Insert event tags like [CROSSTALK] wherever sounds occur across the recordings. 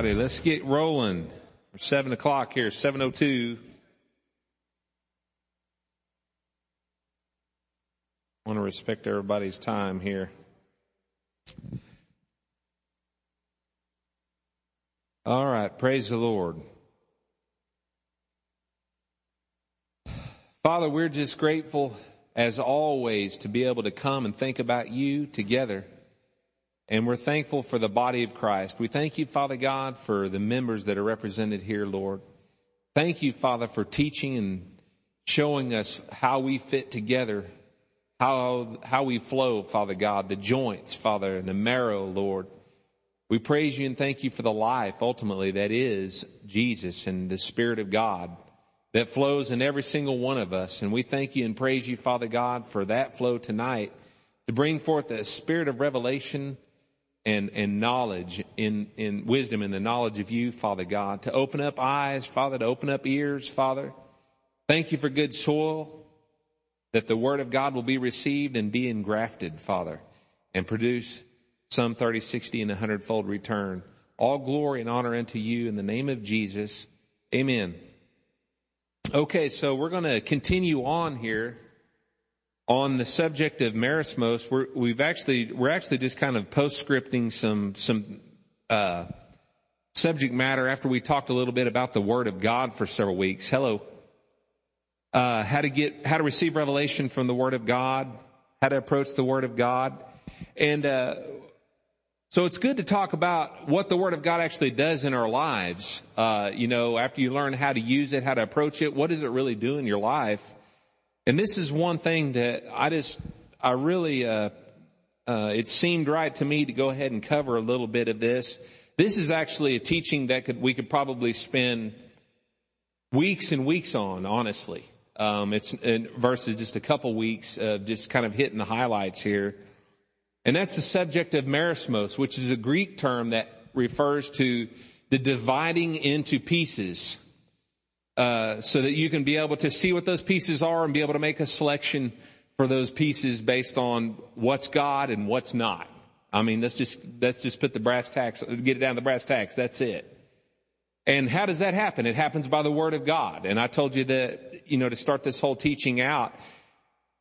everybody. Let's get rolling. Seven o'clock here, 702. I want to respect everybody's time here. All right. Praise the Lord. Father, we're just grateful as always to be able to come and think about you together. And we're thankful for the body of Christ. We thank you, Father God, for the members that are represented here, Lord. Thank you, Father, for teaching and showing us how we fit together, how, how we flow, Father God, the joints, Father, and the marrow, Lord. We praise you and thank you for the life, ultimately, that is Jesus and the Spirit of God that flows in every single one of us. And we thank you and praise you, Father God, for that flow tonight to bring forth the spirit of revelation and, and knowledge in, in wisdom and the knowledge of you, Father God, to open up eyes, Father, to open up ears, Father. Thank you for good soil, that the word of God will be received and be engrafted, Father, and produce some 30, 60, and 100 fold return. All glory and honor unto you in the name of Jesus. Amen. Okay, so we're going to continue on here on the subject of merismos, we're, we've actually, we're actually just kind of postscripting some, some, uh, subject matter after we talked a little bit about the Word of God for several weeks. Hello. Uh, how to get, how to receive revelation from the Word of God, how to approach the Word of God. And, uh, so it's good to talk about what the Word of God actually does in our lives. Uh, you know, after you learn how to use it, how to approach it, what does it really do in your life? And this is one thing that I just, I really, uh, uh, it seemed right to me to go ahead and cover a little bit of this. This is actually a teaching that could, we could probably spend weeks and weeks on, honestly. Um, it's versus just a couple weeks of just kind of hitting the highlights here. And that's the subject of merismos, which is a Greek term that refers to the dividing into pieces uh, so that you can be able to see what those pieces are and be able to make a selection for those pieces based on what's God and what's not. I mean, let's just, let's just put the brass tacks, get it down the brass tacks. That's it. And how does that happen? It happens by the word of God. And I told you that, you know, to start this whole teaching out,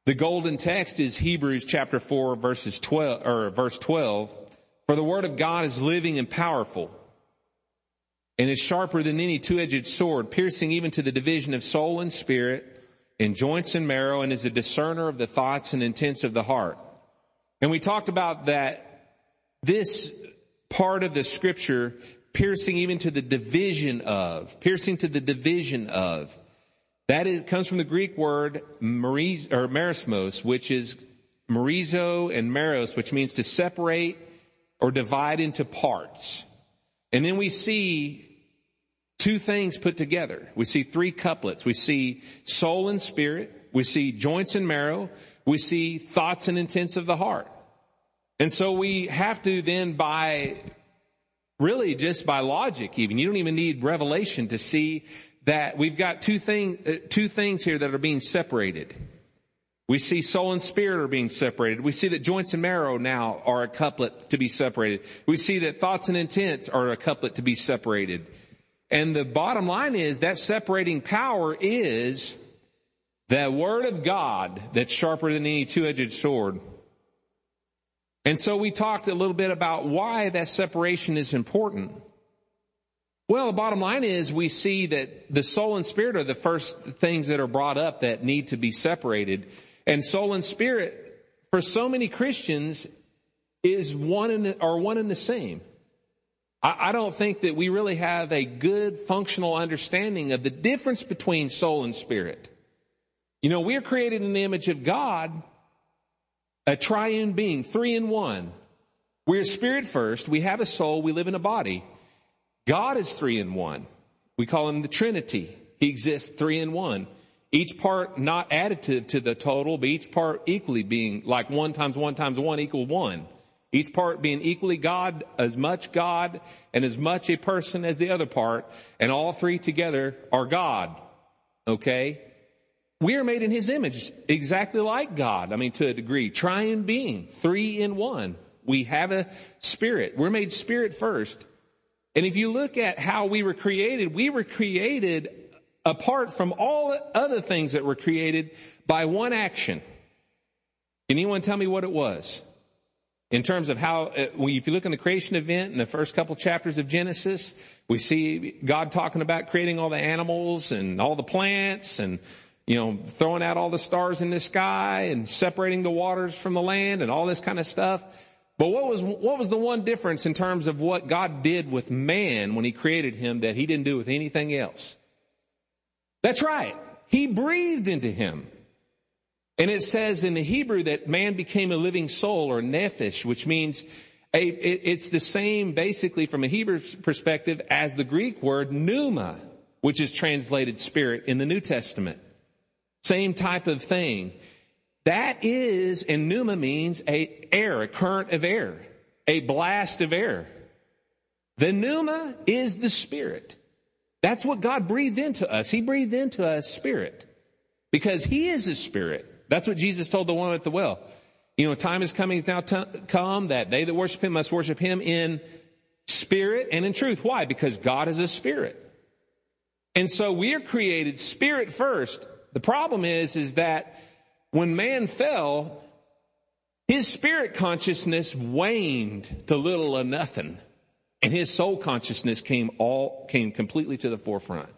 the golden text is Hebrews chapter 4 verses 12, or verse 12. For the word of God is living and powerful and is sharper than any two-edged sword, piercing even to the division of soul and spirit, in joints and marrow, and is a discerner of the thoughts and intents of the heart. And we talked about that this part of the scripture piercing even to the division of, piercing to the division of. That is, comes from the Greek word mariz, or merismos, which is merizo and meros, which means to separate or divide into parts. And then we see two things put together. We see three couplets. We see soul and spirit. We see joints and marrow. We see thoughts and intents of the heart. And so we have to then by really just by logic even, you don't even need revelation to see that we've got two things, uh, two things here that are being separated. We see soul and spirit are being separated. We see that joints and marrow now are a couplet to be separated. We see that thoughts and intents are a couplet to be separated. And the bottom line is that separating power is that word of God that's sharper than any two-edged sword. And so we talked a little bit about why that separation is important. Well, the bottom line is we see that the soul and spirit are the first things that are brought up that need to be separated. And soul and spirit, for so many Christians, is one the, are one and the same. I, don't think that we really have a good functional understanding of the difference between soul and spirit. You know, we're created in the image of God, a triune being, three in one. We're spirit first. We have a soul. We live in a body. God is three in one. We call him the Trinity. He exists three in one. Each part not additive to the total, but each part equally being like one times one times one equal one. Each part being equally God, as much God and as much a person as the other part, and all three together are God. Okay? We are made in His image, exactly like God. I mean, to a degree. Triune being, three in one. We have a spirit. We're made spirit first. And if you look at how we were created, we were created apart from all other things that were created by one action. Can anyone tell me what it was? In terms of how, uh, if you look in the creation event in the first couple chapters of Genesis, we see God talking about creating all the animals and all the plants and, you know, throwing out all the stars in the sky and separating the waters from the land and all this kind of stuff. But what was, what was the one difference in terms of what God did with man when he created him that he didn't do with anything else? That's right. He breathed into him. And it says in the Hebrew that man became a living soul or nephesh, which means a, it, it's the same basically from a Hebrew perspective as the Greek word pneuma, which is translated spirit in the New Testament. Same type of thing. That is, and pneuma means a air, a current of air, a blast of air. The pneuma is the spirit. That's what God breathed into us. He breathed into us spirit because he is a spirit. That's what Jesus told the woman at the well. You know, time is coming, now t- come that they that worship him must worship him in spirit and in truth. Why? Because God is a spirit. And so we are created spirit first. The problem is, is that when man fell, his spirit consciousness waned to little or nothing. And his soul consciousness came all, came completely to the forefront.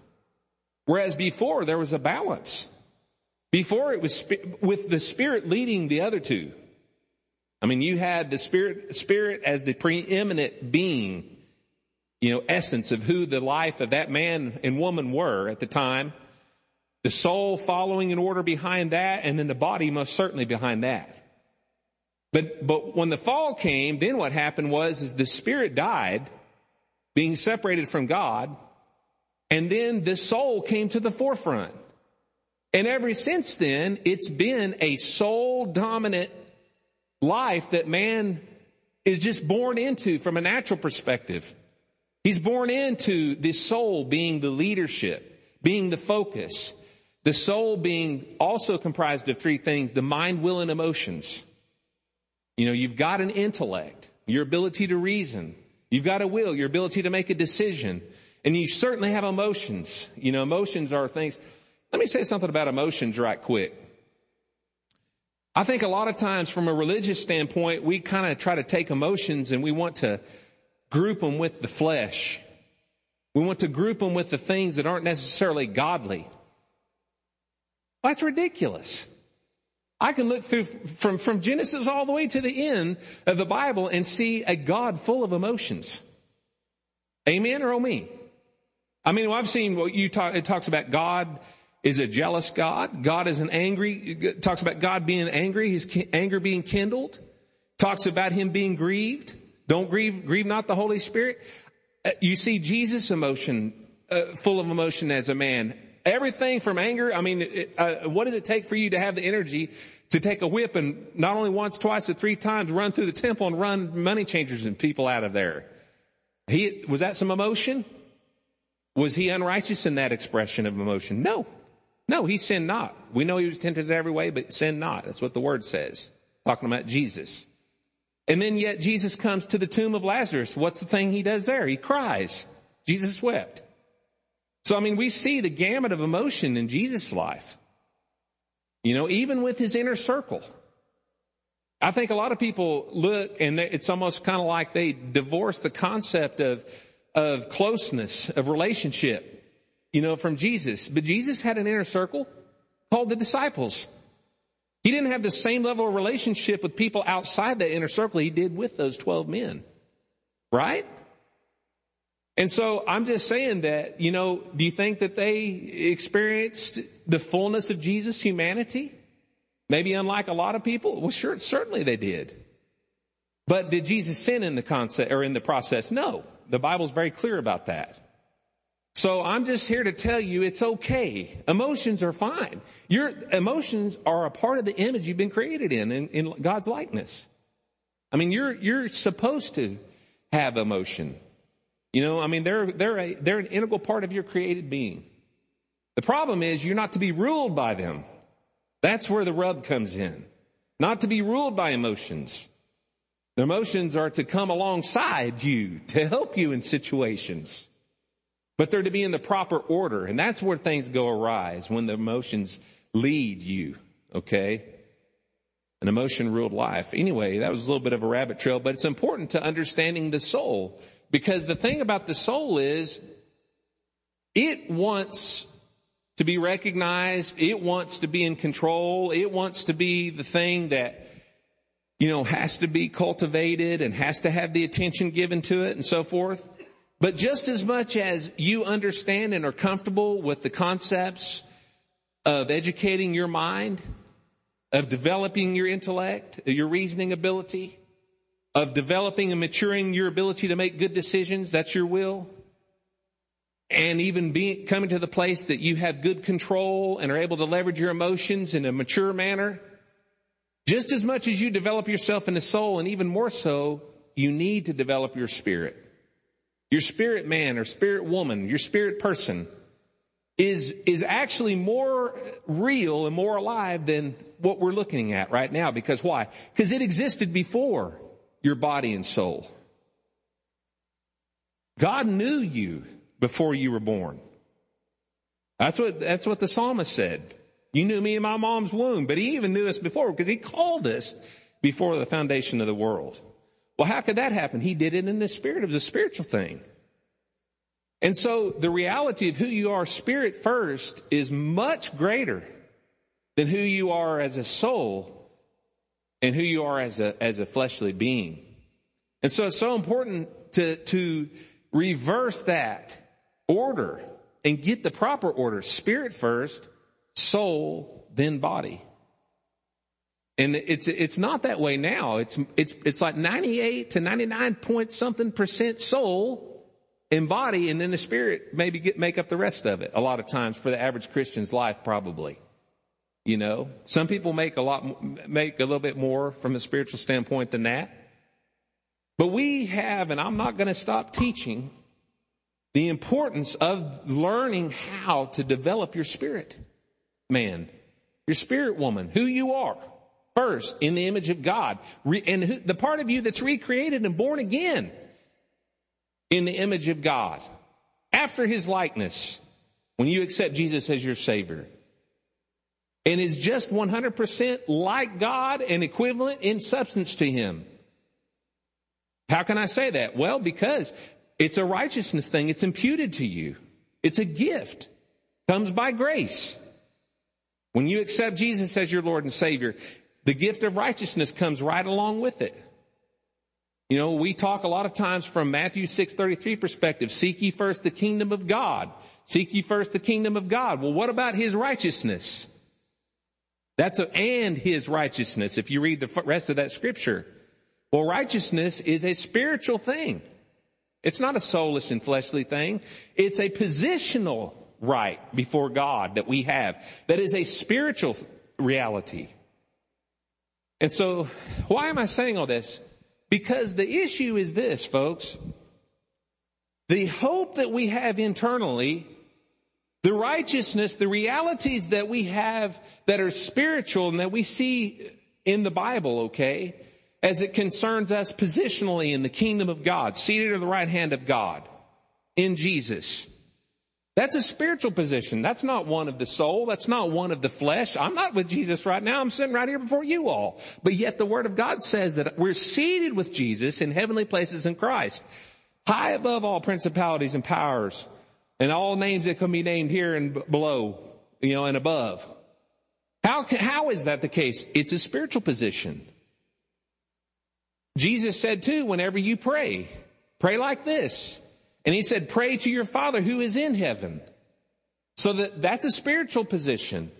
Whereas before there was a balance. Before it was with the Spirit leading the other two. I mean, you had the Spirit, Spirit as the preeminent being, you know, essence of who the life of that man and woman were at the time. The soul following in order behind that, and then the body most certainly behind that. But, but when the fall came, then what happened was, is the Spirit died, being separated from God, and then the soul came to the forefront. And ever since then, it's been a soul dominant life that man is just born into from a natural perspective. He's born into the soul being the leadership, being the focus. The soul being also comprised of three things, the mind, will, and emotions. You know, you've got an intellect, your ability to reason. You've got a will, your ability to make a decision. And you certainly have emotions. You know, emotions are things, let me say something about emotions right quick. I think a lot of times from a religious standpoint, we kind of try to take emotions and we want to group them with the flesh. We want to group them with the things that aren't necessarily godly. That's ridiculous. I can look through from, from Genesis all the way to the end of the Bible and see a God full of emotions. Amen or oh me? I mean, I've seen what you talk, it talks about God is a jealous God. God is an angry, talks about God being angry, his anger being kindled. Talks about him being grieved. Don't grieve, grieve not the Holy Spirit. Uh, you see Jesus emotion, uh, full of emotion as a man. Everything from anger, I mean, uh, what does it take for you to have the energy to take a whip and not only once, twice, or three times run through the temple and run money changers and people out of there? He, was that some emotion? Was he unrighteous in that expression of emotion? No. No, he sinned not. We know he was tempted in every way, but sinned not. That's what the word says. Talking about Jesus. And then yet Jesus comes to the tomb of Lazarus. What's the thing he does there? He cries. Jesus wept. So I mean, we see the gamut of emotion in Jesus' life. You know, even with his inner circle. I think a lot of people look and it's almost kind of like they divorce the concept of, of closeness, of relationship you know, from Jesus. But Jesus had an inner circle called the disciples. He didn't have the same level of relationship with people outside that inner circle he did with those 12 men. Right? And so I'm just saying that, you know, do you think that they experienced the fullness of Jesus' humanity? Maybe unlike a lot of people? Well, sure, certainly they did. But did Jesus sin in the concept or in the process? No. The Bible's very clear about that. So I'm just here to tell you it's okay. Emotions are fine. Your emotions are a part of the image you've been created in, in, in God's likeness. I mean, you're, you're supposed to have emotion. You know, I mean, they're, they're a, they're an integral part of your created being. The problem is you're not to be ruled by them. That's where the rub comes in. Not to be ruled by emotions. The emotions are to come alongside you to help you in situations. But they're to be in the proper order. And that's where things go awry is when the emotions lead you. Okay? An emotion ruled life. Anyway, that was a little bit of a rabbit trail, but it's important to understanding the soul because the thing about the soul is it wants to be recognized. It wants to be in control. It wants to be the thing that, you know, has to be cultivated and has to have the attention given to it and so forth. But just as much as you understand and are comfortable with the concepts of educating your mind, of developing your intellect, your reasoning ability, of developing and maturing your ability to make good decisions, that's your will, and even being, coming to the place that you have good control and are able to leverage your emotions in a mature manner, just as much as you develop yourself in the soul, and even more so, you need to develop your spirit. Your spirit man or spirit woman, your spirit person is, is actually more real and more alive than what we're looking at right now. Because why? Because it existed before your body and soul. God knew you before you were born. That's what, that's what the psalmist said. You knew me in my mom's womb, but he even knew us before because he called us before the foundation of the world. Well, how could that happen? He did it in the spirit. It was a spiritual thing. And so the reality of who you are spirit first is much greater than who you are as a soul and who you are as a, as a fleshly being. And so it's so important to, to reverse that order and get the proper order. Spirit first, soul, then body. And it's, it's not that way now. It's, it's, it's like 98 to 99 point something percent soul and body and then the spirit maybe get, make up the rest of it a lot of times for the average Christian's life probably. You know, some people make a lot, make a little bit more from a spiritual standpoint than that. But we have, and I'm not going to stop teaching, the importance of learning how to develop your spirit man, your spirit woman, who you are first in the image of God, and the part of you that's recreated and born again in the image of God after his likeness when you accept Jesus as your savior and is just 100% like God and equivalent in substance to him. How can I say that? Well, because it's a righteousness thing. It's imputed to you. It's a gift. Comes by grace. When you accept Jesus as your Lord and Savior, the gift of righteousness comes right along with it. You know, we talk a lot of times from Matthew 6:33 perspective, seek ye first the kingdom of God. Seek ye first the kingdom of God. Well, what about his righteousness? That's a, and his righteousness if you read the rest of that scripture. Well, righteousness is a spiritual thing. It's not a soulless and fleshly thing. It's a positional right before God that we have. That is a spiritual reality. And so, why am I saying all this? Because the issue is this, folks. The hope that we have internally, the righteousness, the realities that we have that are spiritual and that we see in the Bible, okay? as it concerns us positionally in the kingdom of God, seated at the right hand of God in Jesus. That's a spiritual position. That's not one of the soul. That's not one of the flesh. I'm not with Jesus right now. I'm sitting right here before you all. But yet the word of God says that we're seated with Jesus in heavenly places in Christ, high above all principalities and powers and all names that can be named here and below, you know, and above. How, how is that the case? It's a spiritual position. Jesus said too, whenever you pray, pray like this. And he said, pray to your Father who is in heaven. So that, that's a spiritual position.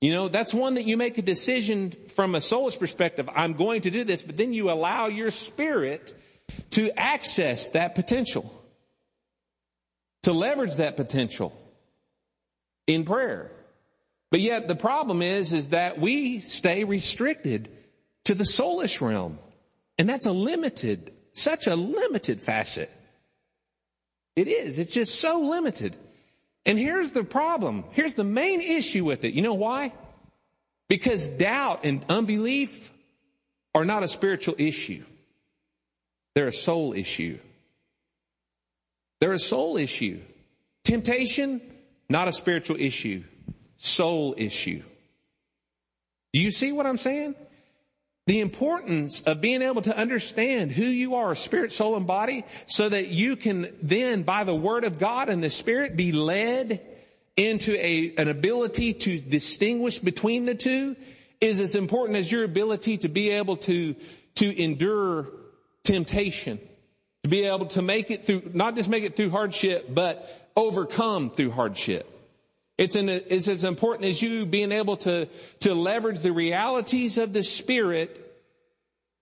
You know, that's one that you make a decision from a soulish perspective. I'm going to do this, but then you allow your spirit to access that potential, to leverage that potential in prayer. But yet the problem is, is that we stay restricted to the soulish realm. And that's a limited, such a limited facet. It is. It's just so limited. And here's the problem. Here's the main issue with it. You know why? Because doubt and unbelief are not a spiritual issue. They're a soul issue. They're a soul issue. Temptation, not a spiritual issue. Soul issue. Do you see what I'm saying? The importance of being able to understand who you are, spirit, soul, and body, so that you can then, by the word of God and the spirit, be led into a, an ability to distinguish between the two is as important as your ability to be able to, to endure temptation, to be able to make it through, not just make it through hardship, but overcome through hardship. It's, an, it's as important as you being able to, to leverage the realities of the Spirit,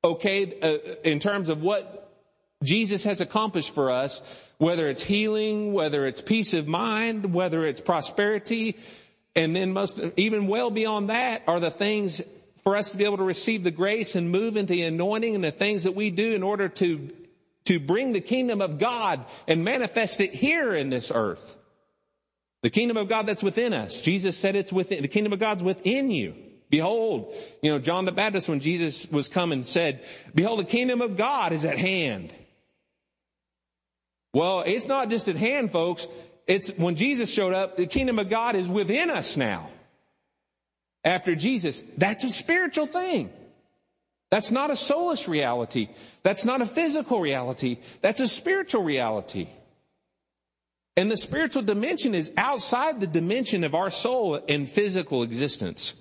okay, uh, in terms of what Jesus has accomplished for us, whether it's healing, whether it's peace of mind, whether it's prosperity, and then most, even well beyond that are the things for us to be able to receive the grace and move into the anointing and the things that we do in order to, to bring the kingdom of God and manifest it here in this earth. The kingdom of God that's within us. Jesus said it's within, the kingdom of God's within you. Behold, you know, John the Baptist, when Jesus was coming, said, behold, the kingdom of God is at hand. Well, it's not just at hand, folks. It's when Jesus showed up, the kingdom of God is within us now. After Jesus, that's a spiritual thing. That's not a soulless reality. That's not a physical reality. That's a spiritual reality. And the spiritual dimension is outside the dimension of our soul and physical existence.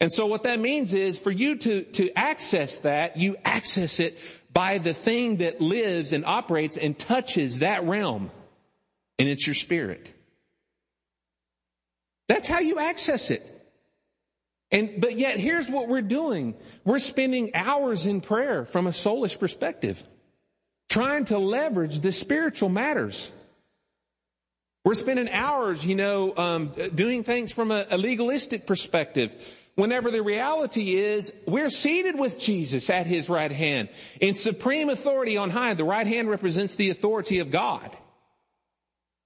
And so what that means is for you to, to access that, you access it by the thing that lives and operates and touches that realm. And it's your spirit. That's how you access it. And, but yet here's what we're doing. We're spending hours in prayer from a soulish perspective, trying to leverage the spiritual matters. We're spending hours, you know, um, doing things from a, a legalistic perspective. Whenever the reality is we're seated with Jesus at his right hand in supreme authority on high. The right hand represents the authority of God.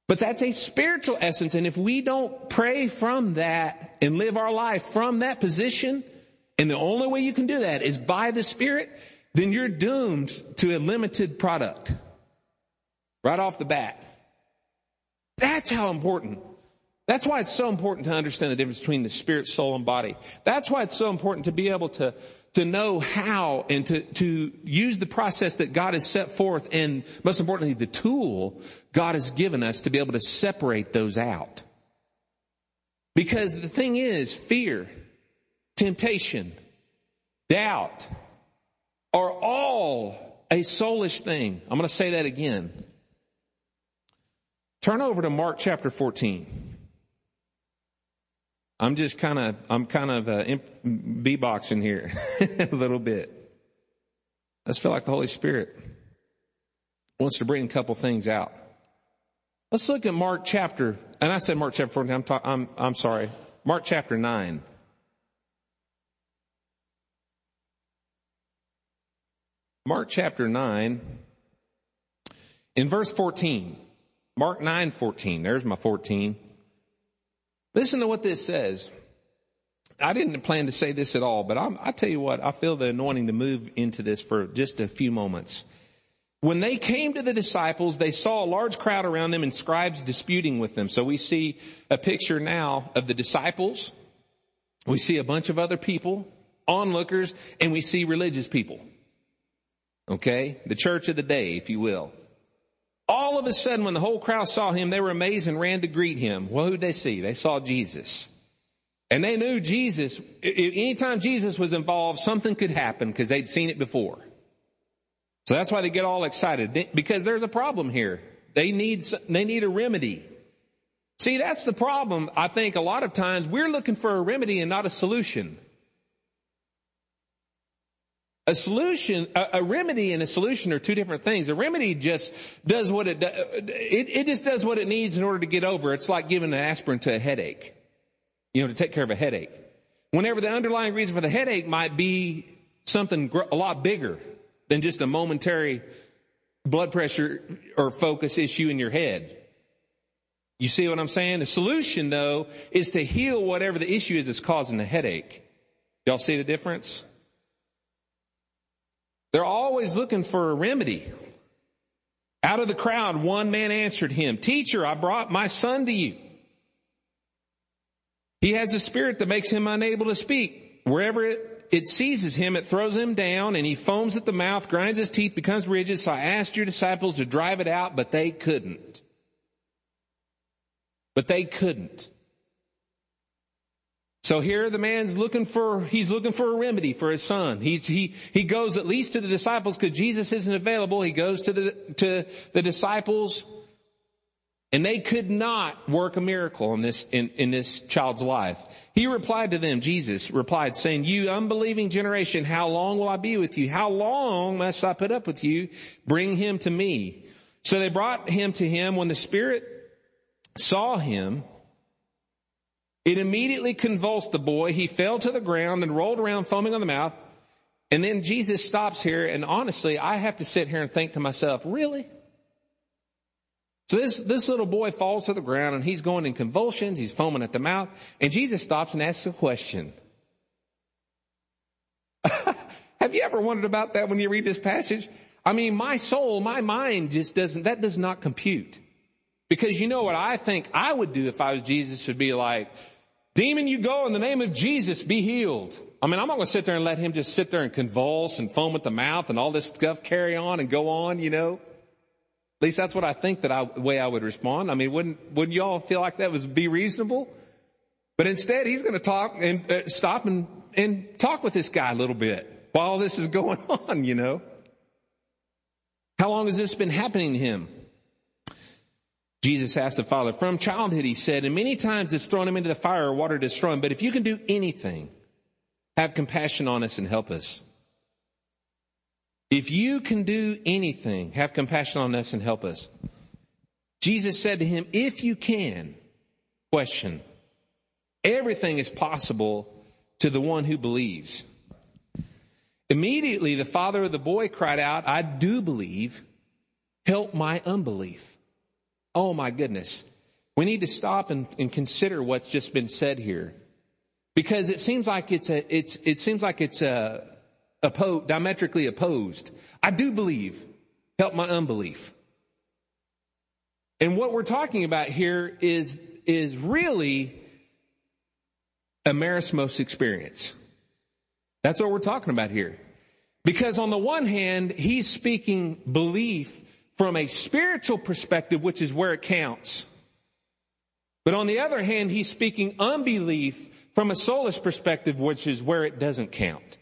But that's a spiritual essence. And if we don't pray from that and live our life from that position, and the only way you can do that is by the Spirit, then you're doomed to a limited product. Right off the bat. That's how important. That's why it's so important to understand the difference between the spirit, soul, and body. That's why it's so important to be able to, to know how and to, to use the process that God has set forth and most importantly, the tool God has given us to be able to separate those out. Because the thing is, fear, temptation, doubt are all a soulish thing. I'm going to say that again. Turn over to Mark chapter 14. I'm just kind of, I'm kind of uh, b-boxing here [LAUGHS] a little bit. I just feel like the Holy Spirit wants to bring a couple things out. Let's look at Mark chapter, and I said Mark chapter 14, I'm, ta- I'm, I'm sorry, Mark chapter 9. Mark chapter 9, in verse 14. Mark 9, 14. There's my 14. Listen to what this says. I didn't plan to say this at all, but I'm, I tell you what, I feel the anointing to move into this for just a few moments. When they came to the disciples, they saw a large crowd around them and scribes disputing with them. So we see a picture now of the disciples. We see a bunch of other people, onlookers, and we see religious people. Okay? The church of the day, if you will. All of a sudden, when the whole crowd saw him, they were amazed and ran to greet him. Well, who'd they see? They saw Jesus. And they knew Jesus, anytime Jesus was involved, something could happen because they'd seen it before. So that's why they get all excited because there's a problem here. They need, they need a remedy. See, that's the problem. I think a lot of times we're looking for a remedy and not a solution. A solution, a, a, remedy and a solution are two different things. A remedy just does what it, it, it just does what it needs in order to get over. It's like giving an aspirin to a headache, you know, to take care of a headache. Whenever the underlying reason for the headache might be something a lot bigger than just a momentary blood pressure or focus issue in your head. You see what I'm saying? The solution though is to heal whatever the issue is that's causing the headache. Y'all see the difference? They're always looking for a remedy. Out of the crowd, one man answered him, Teacher, I brought my son to you. He has a spirit that makes him unable to speak. Wherever it, it seizes him, it throws him down and he foams at the mouth, grinds his teeth, becomes rigid. So I asked your disciples to drive it out, but they couldn't. But they couldn't. So here the man's looking for, he's looking for a remedy for his son. He, he, he goes at least to the disciples because Jesus isn't available. He goes to the, to the disciples and they could not work a miracle in this, in, in this child's life. He replied to them, Jesus replied saying, you unbelieving generation, how long will I be with you? How long must I put up with you? Bring him to me. So they brought him to him when the spirit saw him. It immediately convulsed the boy. He fell to the ground and rolled around foaming on the mouth. And then Jesus stops here and honestly, I have to sit here and think to myself, really? So this, this little boy falls to the ground and he's going in convulsions. He's foaming at the mouth and Jesus stops and asks a question. [LAUGHS] Have you ever wondered about that when you read this passage? I mean, my soul, my mind just doesn't, that does not compute. Because you know what I think I would do if I was Jesus would be like, demon, you go in the name of Jesus, be healed. I mean, I'm not going to sit there and let him just sit there and convulse and foam at the mouth and all this stuff carry on and go on, you know. At least that's what I think that I, the way I would respond. I mean, wouldn't, wouldn't y'all feel like that was be reasonable? But instead, he's going to talk and uh, stop and, and talk with this guy a little bit while this is [LAUGHS] going on, you know. How long has this been happening to him? Jesus asked the father, from childhood, he said, and many times it's thrown him into the fire or water to destroy him. But if you can do anything, have compassion on us and help us. If you can do anything, have compassion on us and help us. Jesus said to him, if you can, question, everything is possible to the one who believes. Immediately the father of the boy cried out, I do believe, help my unbelief. Oh my goodness. We need to stop and, and consider what's just been said here. Because it seems like it's a, it's, it seems like it's a, diametrically opposed. I do believe. Help my unbelief. And what we're talking about here is, is really a Merismos experience. That's what we're talking about here. Because on the one hand, he's speaking belief from a spiritual perspective, which is where it counts. But on the other hand, he's speaking unbelief from a soulless perspective, which is where it doesn't count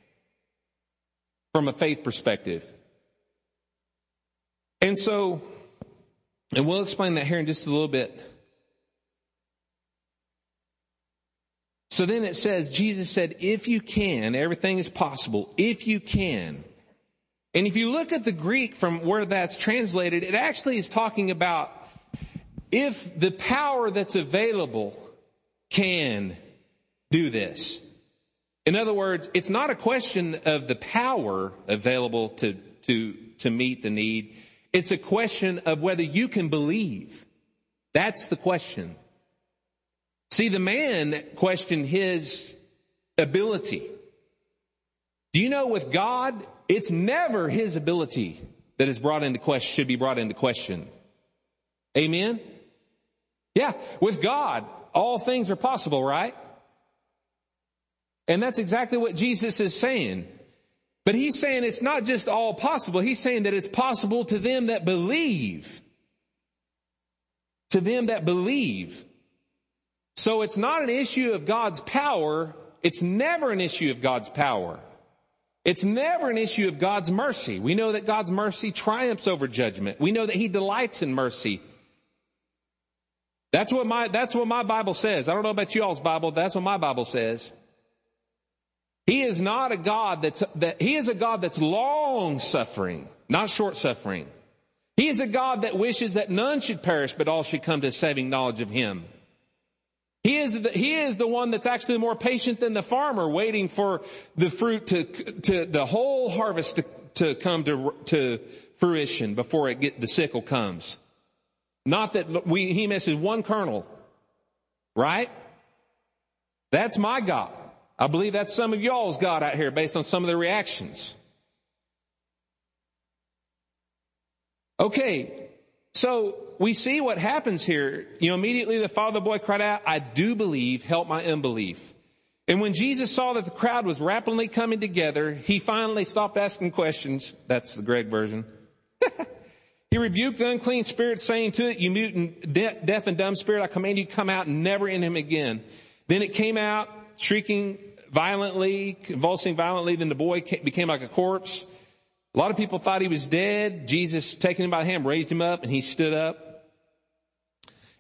from a faith perspective. And so, and we'll explain that here in just a little bit. So then it says, Jesus said, if you can, everything is possible, if you can. And if you look at the Greek from where that's translated, it actually is talking about if the power that's available can do this. In other words, it's not a question of the power available to, to, to meet the need. It's a question of whether you can believe. That's the question. See, the man questioned his ability. Do you know with God, it's never his ability that is brought into question, should be brought into question. Amen? Yeah, with God, all things are possible, right? And that's exactly what Jesus is saying. But he's saying it's not just all possible. He's saying that it's possible to them that believe. To them that believe. So it's not an issue of God's power. It's never an issue of God's power. It's never an issue of God's mercy. We know that God's mercy triumphs over judgment. We know that He delights in mercy. That's what my, that's what my Bible says. I don't know about you all's Bible. That's what my Bible says. He is not a God that's, that, he is a God that's long suffering, not short suffering. He is a God that wishes that none should perish, but all should come to saving knowledge of Him. He is the, he is the one that's actually more patient than the farmer waiting for the fruit to, to the whole harvest to, to come to, to fruition before it get, the sickle comes. Not that we, he misses one kernel. Right? That's my God. I believe that's some of y'all's God out here based on some of the reactions. Okay, so we see what happens here. You know, immediately the father the boy cried out, I do believe, help my unbelief. And when Jesus saw that the crowd was rapidly coming together, he finally stopped asking questions. That's the Greg version. [LAUGHS] he rebuked the unclean spirit saying to it, you mutant, de- deaf and dumb spirit, I command you come out and never in him again. Then it came out shrieking violently, convulsing violently. Then the boy became like a corpse. A lot of people thought he was dead. Jesus, taking him by the hand, raised him up and he stood up.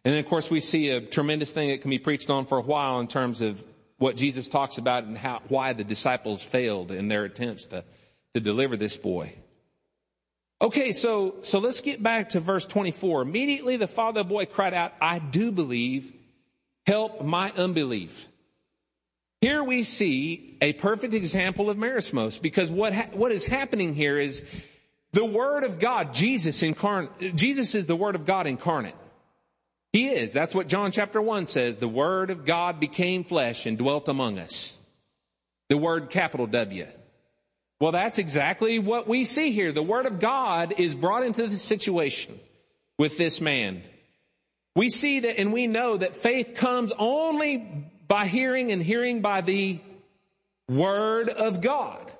And then of course we see a tremendous thing that can be preached on for a while in terms of what Jesus talks about and how, why the disciples failed in their attempts to, to deliver this boy. Okay, so, so let's get back to verse 24. Immediately the father of the boy cried out, I do believe, help my unbelief. Here we see a perfect example of merismos because what, ha- what is happening here is the Word of God, Jesus incarnate, Jesus is the Word of God incarnate. He is. That's what John chapter 1 says. The Word of God became flesh and dwelt among us. The word capital W. Well, that's exactly what we see here. The Word of God is brought into the situation with this man. We see that and we know that faith comes only by hearing and hearing by the Word of God.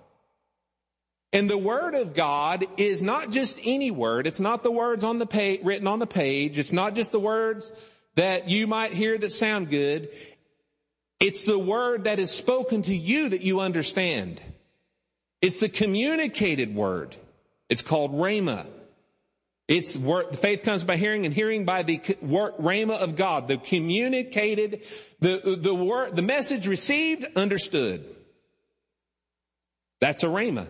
And the Word of God is not just any word. It's not the words on the page, written on the page. It's not just the words that you might hear that sound good. It's the word that is spoken to you that you understand. It's the communicated word. It's called Rhema. It's word, faith comes by hearing and hearing by the work, rhema of God, the communicated, the, the word, the message received, understood. That's a rhema.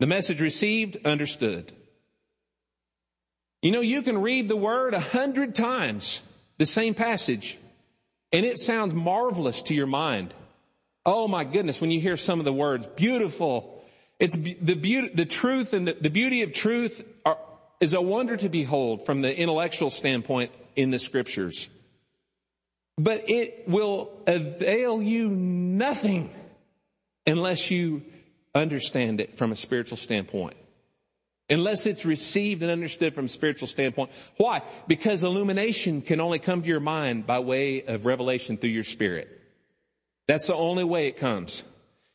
The message received, understood. You know, you can read the word a hundred times, the same passage, and it sounds marvelous to your mind. Oh my goodness, when you hear some of the words, beautiful. It's the beauty, the truth and the, the beauty of truth is a wonder to behold from the intellectual standpoint in the scriptures. But it will avail you nothing unless you understand it from a spiritual standpoint. Unless it's received and understood from a spiritual standpoint. Why? Because illumination can only come to your mind by way of revelation through your spirit. That's the only way it comes.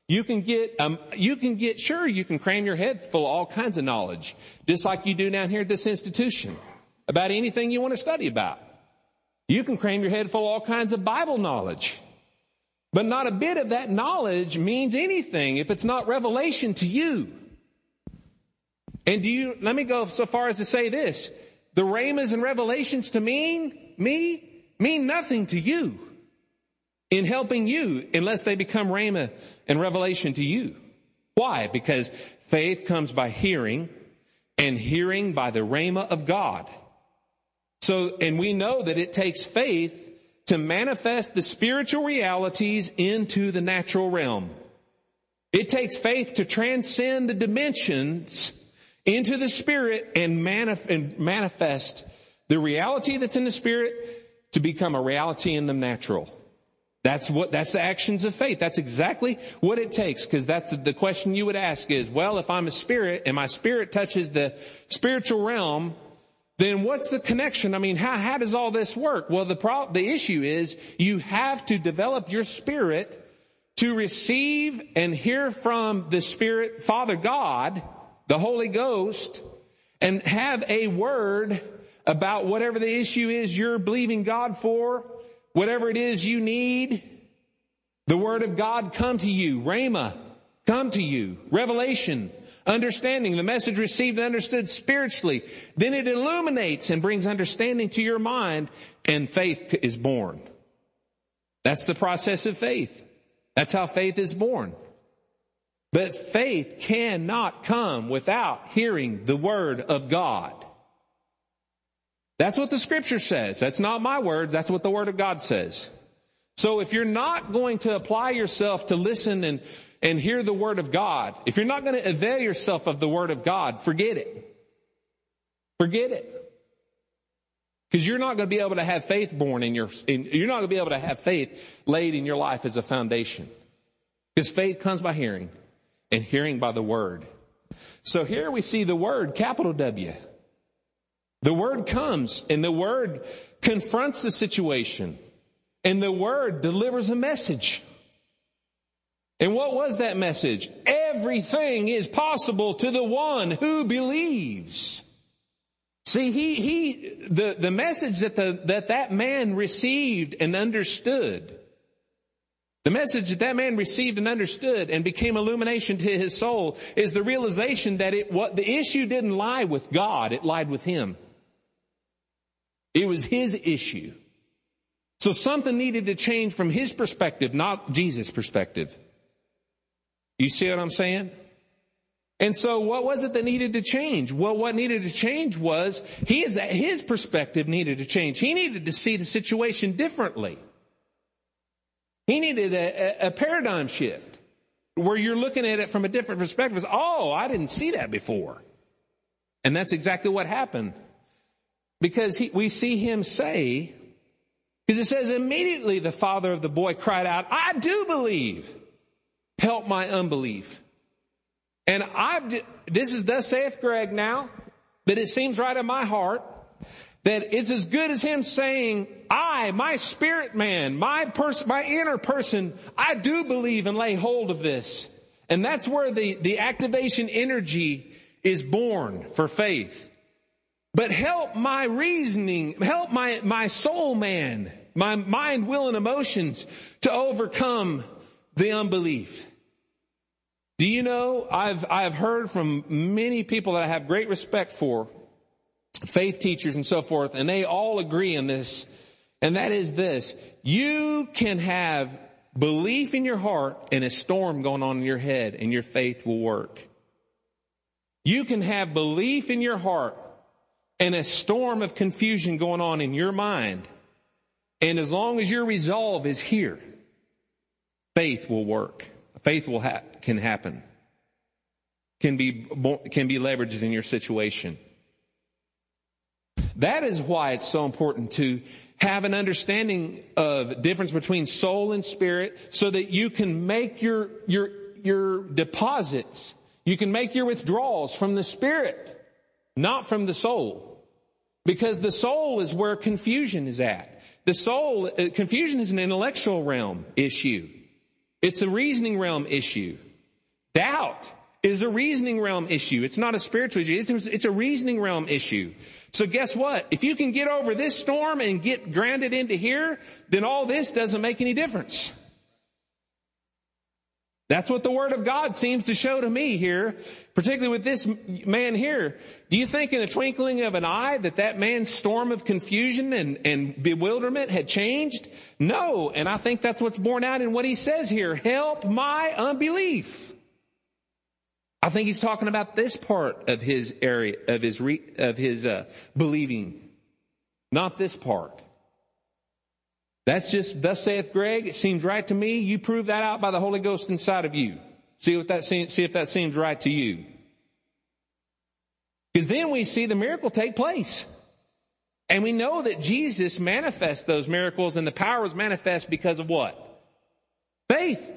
You can get, um, you can get, sure, you can cram your head full of all kinds of knowledge, just like you do down here at this institution, about anything you want to study about. You can cram your head full of all kinds of Bible knowledge. But not a bit of that knowledge means anything if it's not revelation to you. And do you, let me go so far as to say this. The rhemas and revelations to mean, me, mean nothing to you in helping you unless they become rhema and revelation to you. Why? Because faith comes by hearing and hearing by the rhema of God. So, and we know that it takes faith to manifest the spiritual realities into the natural realm. It takes faith to transcend the dimensions into the spirit and, and manifest the reality that's in the spirit to become a reality in the natural. That's what, that's the actions of faith. That's exactly what it takes. Cause that's the question you would ask is, well, if I'm a spirit and my spirit touches the spiritual realm, then what's the connection? I mean, how, how does all this work? Well, the pro- the issue is you have to develop your spirit to receive and hear from the Spirit, Father God, the Holy Ghost, and have a word about whatever the issue is you're believing God for, Whatever it is you need, the word of God come to you. Rhema, come to you. Revelation, understanding, the message received and understood spiritually. Then it illuminates and brings understanding to your mind and faith is born. That's the process of faith. That's how faith is born. But faith cannot come without hearing the word of God. That's what the scripture says. That's not my words. That's what the word of God says. So if you're not going to apply yourself to listen and, and hear the word of God, if you're not going to avail yourself of the word of God, forget it. Forget it. Because you're not going to be able to have faith born in your, in, you're not going to be able to have faith laid in your life as a foundation. Because faith comes by hearing and hearing by the word. So here we see the word, capital W. The word comes and the word confronts the situation and the word delivers a message. And what was that message? Everything is possible to the one who believes. See, he, he, the, the message that the, that that man received and understood, the message that that man received and understood and became illumination to his soul is the realization that it, what, the issue didn't lie with God, it lied with him. It was his issue. So something needed to change from his perspective, not Jesus' perspective. You see what I'm saying? And so what was it that needed to change? Well, what needed to change was his, his perspective needed to change. He needed to see the situation differently. He needed a, a paradigm shift where you're looking at it from a different perspective. Oh, I didn't see that before. And that's exactly what happened. Because he, we see him say, because it says immediately the father of the boy cried out, I do believe help my unbelief. And I've, this is thus saith Greg now, that it seems right in my heart that it's as good as him saying, I, my spirit man, my person, my inner person, I do believe and lay hold of this. And that's where the, the activation energy is born for faith. But help my reasoning, help my, my soul man, my mind, will, and emotions to overcome the unbelief. Do you know, I've, I've heard from many people that I have great respect for, faith teachers and so forth, and they all agree on this, and that is this. You can have belief in your heart and a storm going on in your head and your faith will work. You can have belief in your heart and a storm of confusion going on in your mind. And as long as your resolve is here, faith will work. Faith will ha- can happen. Can be, can be leveraged in your situation. That is why it's so important to have an understanding of difference between soul and spirit so that you can make your, your, your deposits, you can make your withdrawals from the spirit, not from the soul. Because the soul is where confusion is at. The soul, uh, confusion is an intellectual realm issue. It's a reasoning realm issue. Doubt is a reasoning realm issue. It's not a spiritual issue. It's a, it's a reasoning realm issue. So guess what? If you can get over this storm and get grounded into here, then all this doesn't make any difference. That's what the Word of God seems to show to me here, particularly with this man here. Do you think in the twinkling of an eye that that man's storm of confusion and, and bewilderment had changed? No. And I think that's what's borne out in what he says here. Help my unbelief. I think he's talking about this part of his area, of his, re, of his, uh, believing. Not this part. That's just, thus saith Greg, it seems right to me. You prove that out by the Holy Ghost inside of you. See what that seems, see if that seems right to you. Because then we see the miracle take place. And we know that Jesus manifests those miracles and the power was manifest because of what? Faith.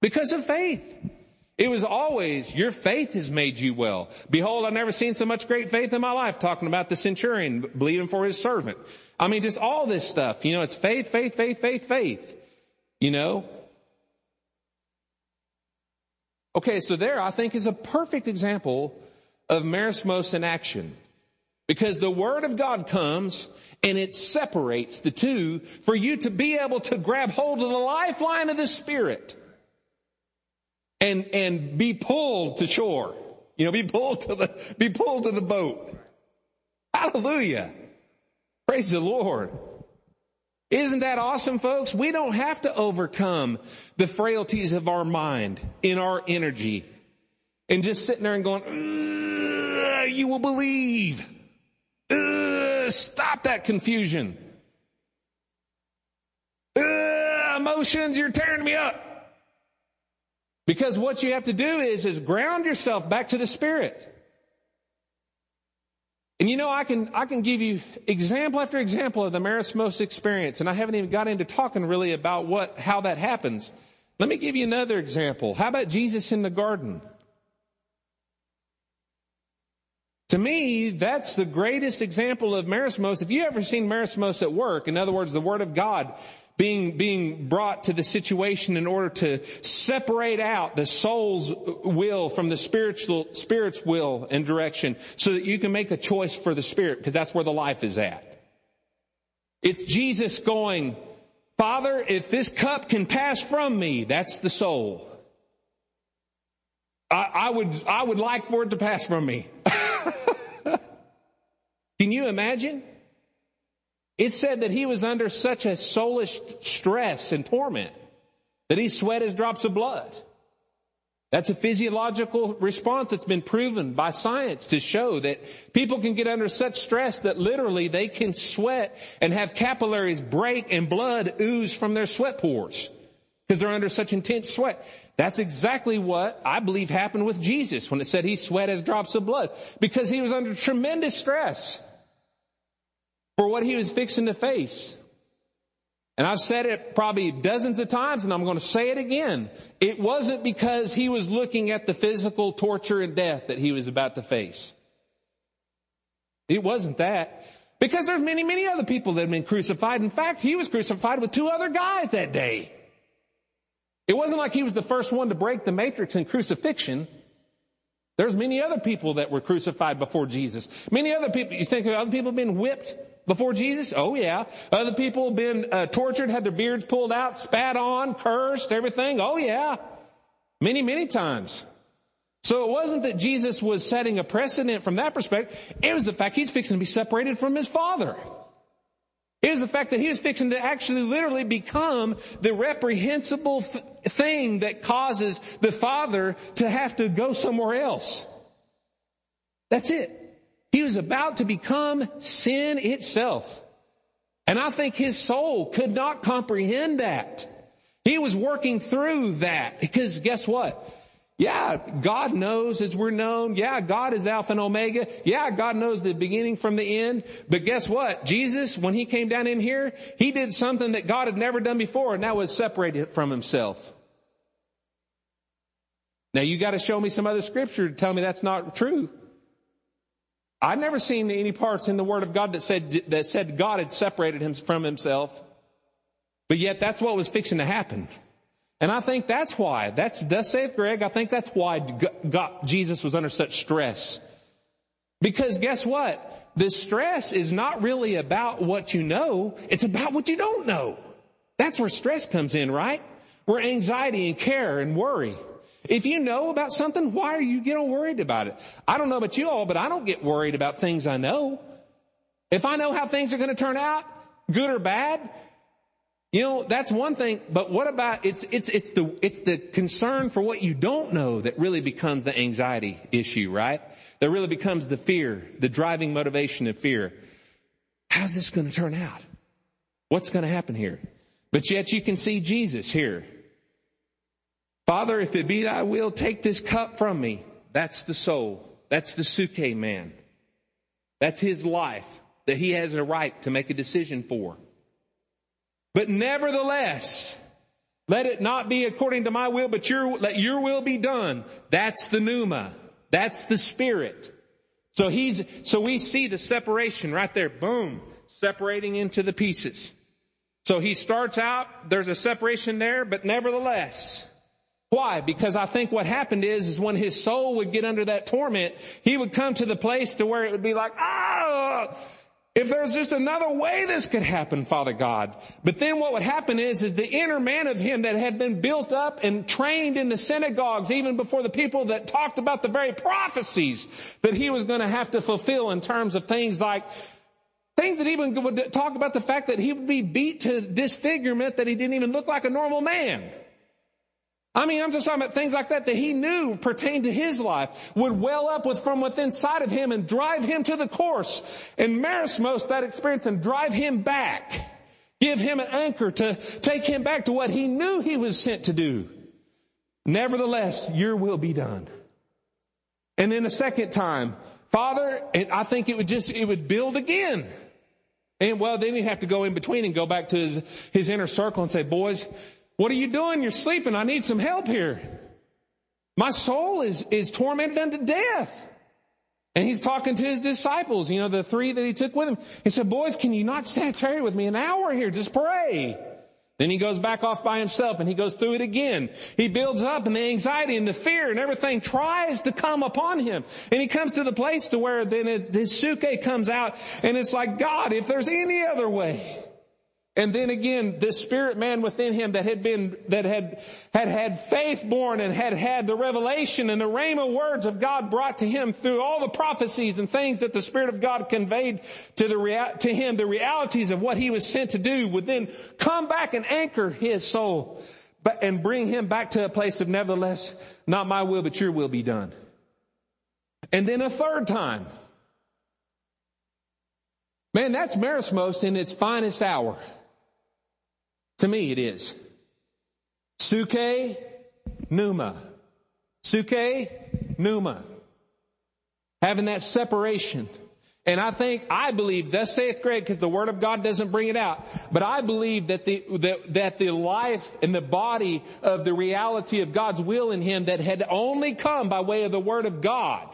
Because of faith. It was always, your faith has made you well. Behold, I've never seen so much great faith in my life, talking about the centurion believing for his servant. I mean, just all this stuff. You know, it's faith, faith, faith, faith, faith. You know? Okay, so there I think is a perfect example of merismos in action. Because the Word of God comes and it separates the two for you to be able to grab hold of the lifeline of the Spirit and, and be pulled to shore. You know, be pulled to the, be pulled to the boat. Hallelujah. Praise the Lord. Isn't that awesome, folks? We don't have to overcome the frailties of our mind in our energy and just sitting there and going, you will believe. stop that confusion. emotions, you're tearing me up. Because what you have to do is, is ground yourself back to the Spirit. And you know, I can, I can give you example after example of the Merismos experience, and I haven't even got into talking really about what, how that happens. Let me give you another example. How about Jesus in the garden? To me, that's the greatest example of merismos. If you ever seen merismos at work, in other words, the Word of God being, being brought to the situation in order to separate out the soul's will from the spiritual, spirit's will and direction so that you can make a choice for the spirit because that's where the life is at. It's Jesus going, Father, if this cup can pass from me, that's the soul. I, I would, I would like for it to pass from me. [LAUGHS] Can you imagine? It said that he was under such a soulish stress and torment that he sweat as drops of blood. That's a physiological response that's been proven by science to show that people can get under such stress that literally they can sweat and have capillaries break and blood ooze from their sweat pores because they're under such intense sweat. That's exactly what I believe happened with Jesus when it said he sweat as drops of blood because he was under tremendous stress for what he was fixing to face. And I've said it probably dozens of times and I'm going to say it again. It wasn't because he was looking at the physical torture and death that he was about to face. It wasn't that. Because there's many, many other people that have been crucified. In fact, he was crucified with two other guys that day. It wasn't like he was the first one to break the matrix in crucifixion. There's many other people that were crucified before Jesus. Many other people, you think of other people being whipped before Jesus? Oh yeah. Other people been uh, tortured, had their beards pulled out, spat on, cursed, everything? Oh yeah. Many, many times. So it wasn't that Jesus was setting a precedent from that perspective. It was the fact he's fixing to be separated from his father. It was the fact that he was fixing to actually literally become the reprehensible th- thing that causes the father to have to go somewhere else. That's it. He was about to become sin itself. And I think his soul could not comprehend that. He was working through that because guess what? Yeah, God knows as we're known. Yeah, God is Alpha and Omega. Yeah, God knows the beginning from the end. But guess what? Jesus, when he came down in here, he did something that God had never done before, and that was separate from himself. Now you gotta show me some other scripture to tell me that's not true. I've never seen any parts in the Word of God that said, that said God had separated him from himself. But yet that's what was fixing to happen. And I think that's why, that's, thus saith Greg, I think that's why God, Jesus was under such stress. Because guess what? The stress is not really about what you know, it's about what you don't know. That's where stress comes in, right? Where anxiety and care and worry. If you know about something, why are you getting worried about it? I don't know about you all, but I don't get worried about things I know. If I know how things are going to turn out, good or bad, you know, that's one thing, but what about, it's, it's, it's the, it's the concern for what you don't know that really becomes the anxiety issue, right? That really becomes the fear, the driving motivation of fear. How's this going to turn out? What's going to happen here? But yet you can see Jesus here Father, if it be thy will, take this cup from me. That's the soul. That's the psuche man. That's his life that he has a right to make a decision for. But nevertheless, let it not be according to my will, but your, let your will be done. That's the pneuma. That's the spirit. So he's, so we see the separation right there. Boom. Separating into the pieces. So he starts out, there's a separation there, but nevertheless, why? Because I think what happened is, is when his soul would get under that torment, he would come to the place to where it would be like, ah, if there's just another way this could happen, Father God. But then what would happen is, is the inner man of him that had been built up and trained in the synagogues, even before the people that talked about the very prophecies that he was going to have to fulfill in terms of things like Things that even would talk about the fact that he would be beat to disfigurement, that he didn't even look like a normal man. I mean, I'm just talking about things like that that he knew pertained to his life would well up with from within inside of him and drive him to the course and merismos that experience and drive him back. Give him an anchor to take him back to what he knew he was sent to do. Nevertheless, your will be done. And then a second time, Father, and I think it would just, it would build again. And well, then he'd have to go in between and go back to his, his inner circle and say, boys, what are you doing? You're sleeping. I need some help here. My soul is, is tormented unto death. And he's talking to his disciples, you know, the three that he took with him. He said, boys, can you not stand [LAUGHS] tarry with me an hour here? Just pray. Then he goes back off by himself and he goes through it again. He builds up and the anxiety and the fear and everything tries to come upon him. And he comes to the place to where then it, his psuche comes out and it's like, God, if there's any other way, and then again, this spirit man within him that had been, that had, had had faith born and had had the revelation and the rhema words of God brought to him through all the prophecies and things that the Spirit of God conveyed to the, to him, the realities of what he was sent to do would then come back and anchor his soul but, and bring him back to a place of nevertheless, not my will, but your will be done. And then a third time. Man, that's Merismos in its finest hour. To me, it is. Psuche, Pneuma. Psuche, Pneuma. Having that separation. And I think, I believe, thus saith Greg, because the Word of God doesn't bring it out, but I believe that the, that, that the life and the body of the reality of God's will in him that had only come by way of the Word of God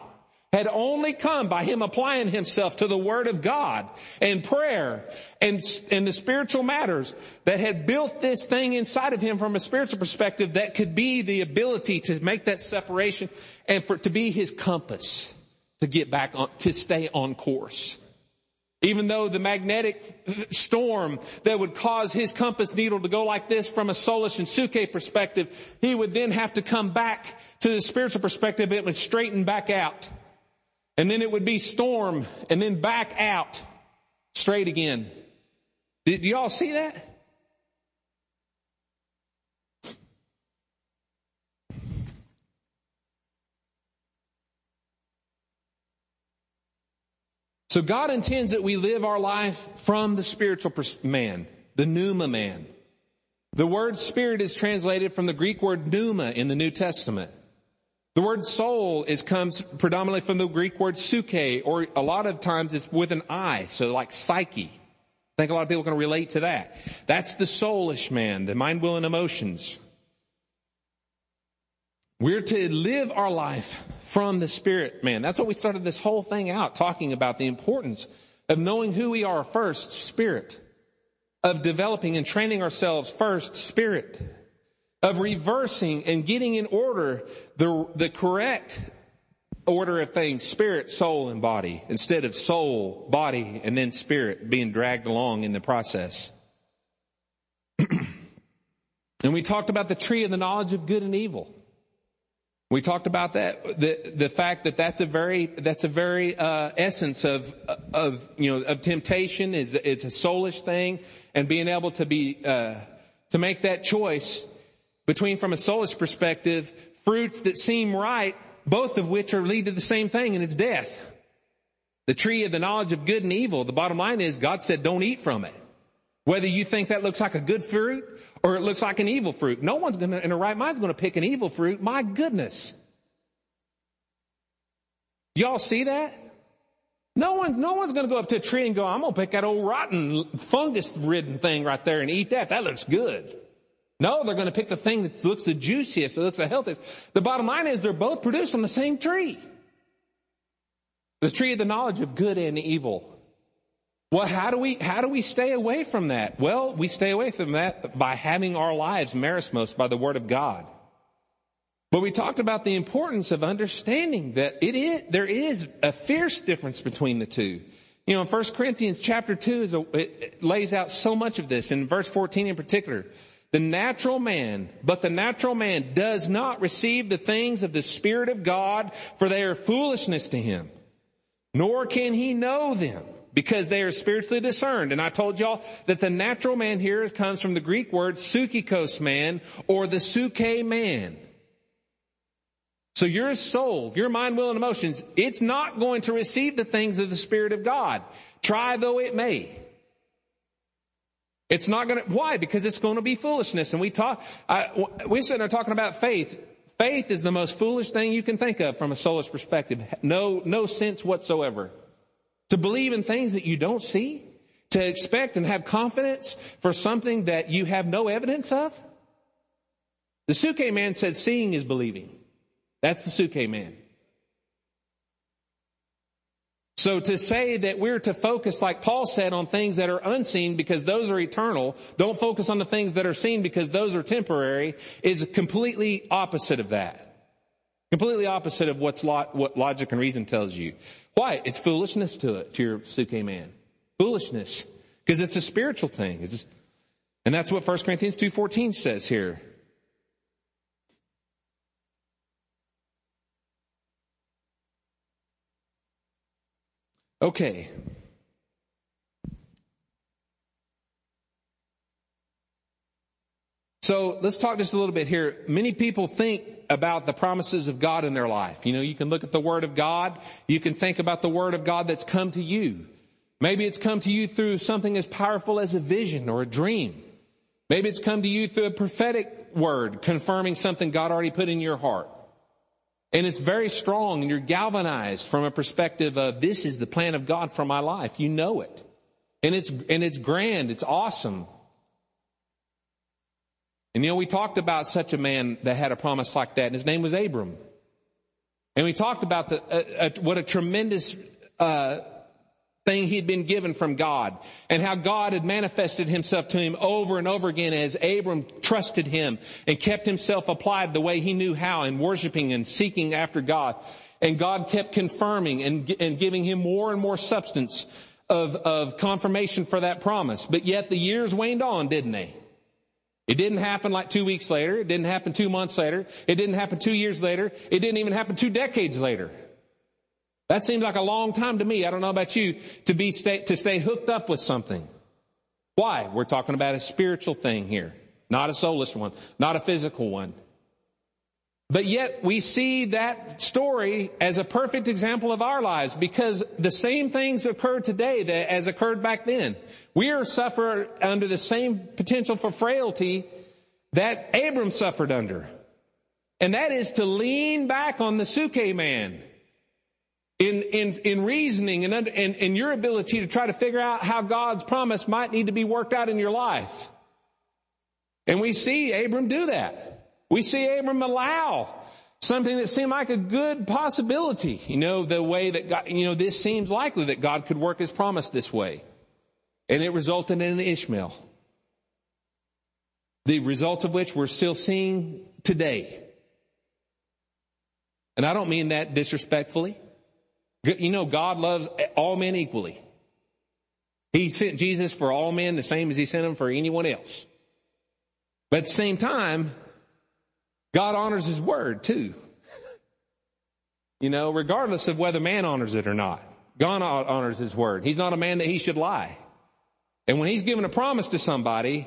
had only come by him applying himself to the Word of God and prayer and, and the spiritual matters that had built this thing inside of him from a spiritual perspective that could be the ability to make that separation and for to be his compass to get back on, to stay on course. Even though the magnetic storm that would cause his compass needle to go like this from a soulish and psuche perspective, he would then have to come back to the spiritual perspective. It would straighten back out. And then it would be storm and then back out straight again. Did y'all see that? So God intends that we live our life from the spiritual man, the pneuma man. The word spirit is translated from the Greek word pneuma in the New Testament. The word soul is comes predominantly from the Greek word psuche, or a lot of times it's with an I, so like psyche. I think a lot of people can relate to that. That's the soulish man, the mind, will, and emotions. We're to live our life from the spirit man. That's what we started this whole thing out talking about the importance of knowing who we are first, spirit. Of developing and training ourselves first, spirit of reversing and getting in order the, the correct order of things, spirit, soul, and body, instead of soul, body, and then spirit being dragged along in the process. [CLEARS THROAT] and we talked about the tree of the knowledge of good and evil. We talked about that, the, the fact that that's a very, that's a very, uh, essence of, of, you know, of temptation is, it's a soulish thing and being able to be, uh, to make that choice between, from a soulish perspective, fruits that seem right, both of which are lead to the same thing, and it's death. The tree of the knowledge of good and evil, the bottom line is God said don't eat from it. Whether you think that looks like a good fruit or it looks like an evil fruit. No one's gonna, in the right mind's gonna pick an evil fruit. My goodness. Y'all see that? No one's, no one's gonna go up to a tree and go, I'm gonna pick that old rotten fungus ridden thing right there and eat that. That looks good. No, they're going to pick the thing that looks the juiciest, that looks the healthiest. The bottom line is they're both produced on the same tree. The tree of the knowledge of good and evil. Well, how do we, how do we stay away from that? Well, we stay away from that by having our lives merismos by the word of God. But we talked about the importance of understanding that it is, there is a fierce difference between the two. You know, in 1 Corinthians chapter 2 is a, it lays out so much of this in verse 14 in particular. The natural man, but the natural man does not receive the things of the Spirit of God, for they are foolishness to him. Nor can he know them, because they are spiritually discerned. And I told y'all that the natural man here comes from the Greek word psychikos man, or the psuche man. So your soul, your mind, will, and emotions, it's not going to receive the things of the Spirit of God. Try though it may. It's not going to, why? Because it's going to be foolishness. And we talk, I, we sit there talking about faith. Faith is the most foolish thing you can think of from a soulish perspective. No, no sense whatsoever. To believe in things that you don't see, to expect and have confidence for something that you have no evidence of. The Psuche man said seeing is believing. That's the Psuche man. So to say that we're to focus, like Paul said, on things that are unseen because those are eternal, don't focus on the things that are seen because those are temporary, is completely opposite of that. Completely opposite of what's lo- what logic and reason tells you. Why? It's foolishness to it, to your psuche man. Foolishness. Because it's a spiritual thing. It's, and that's what 1 Corinthians 2.14 says here. Okay. So let's talk just a little bit here. Many people think about the promises of God in their life. You know, you can look at the Word of God. You can think about the Word of God that's come to you. Maybe it's come to you through something as powerful as a vision or a dream. Maybe it's come to you through a prophetic word confirming something God already put in your heart. And it's very strong and you're galvanized from a perspective of this is the plan of God for my life. You know it. And it's, and it's grand. It's awesome. And you know, we talked about such a man that had a promise like that and his name was Abram. And we talked about the, uh, uh, what a tremendous, uh, thing he'd been given from God and how God had manifested himself to him over and over again as Abram trusted him and kept himself applied the way he knew how in worshiping and seeking after God. And God kept confirming and, and giving him more and more substance of, of confirmation for that promise. But yet the years waned on, didn't they? It didn't happen like two weeks later. It didn't happen two months later. It didn't happen two years later. It didn't even happen two decades later. That seems like a long time to me. I don't know about you to be stay, to stay hooked up with something. Why? We're talking about a spiritual thing here, not a soulless one, not a physical one. But yet we see that story as a perfect example of our lives because the same things occur today that as occurred back then. We are suffer under the same potential for frailty that Abram suffered under. And that is to lean back on the psuche man in, in, in reasoning and, and, and your ability to try to figure out how God's promise might need to be worked out in your life. And we see Abram do that. We see Abram allow something that seemed like a good possibility. You know, the way that God, you know, this seems likely that God could work his promise this way. And it resulted in Ishmael. The results of which we're still seeing today. And I don't mean that disrespectfully. You know, God loves all men equally. He sent Jesus for all men the same as he sent him for anyone else. But at the same time, God honors his word too. You know, regardless of whether man honors it or not. God honors his word. He's not a man that he should lie. And when he's given a promise to somebody,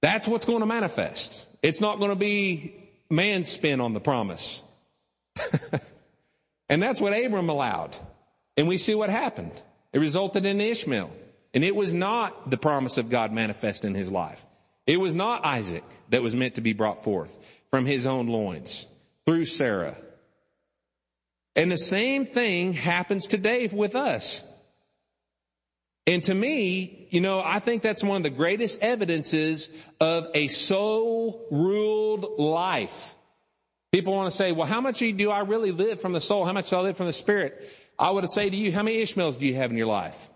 that's what's going to manifest. It's not going to be man's spin on the promise. [LAUGHS] And that's what Abram allowed. And we see what happened. It resulted in Ishmael. And it was not the promise of God manifest in his life. It was not Isaac that was meant to be brought forth from his own loins through Sarah. And the same thing happens today with us. And to me, you know, I think that's one of the greatest evidences of a soul ruled life. People want to say, well, how much do I really live from the soul? How much do I live from the spirit? I would say to you, how many Ishmaels do you have in your life?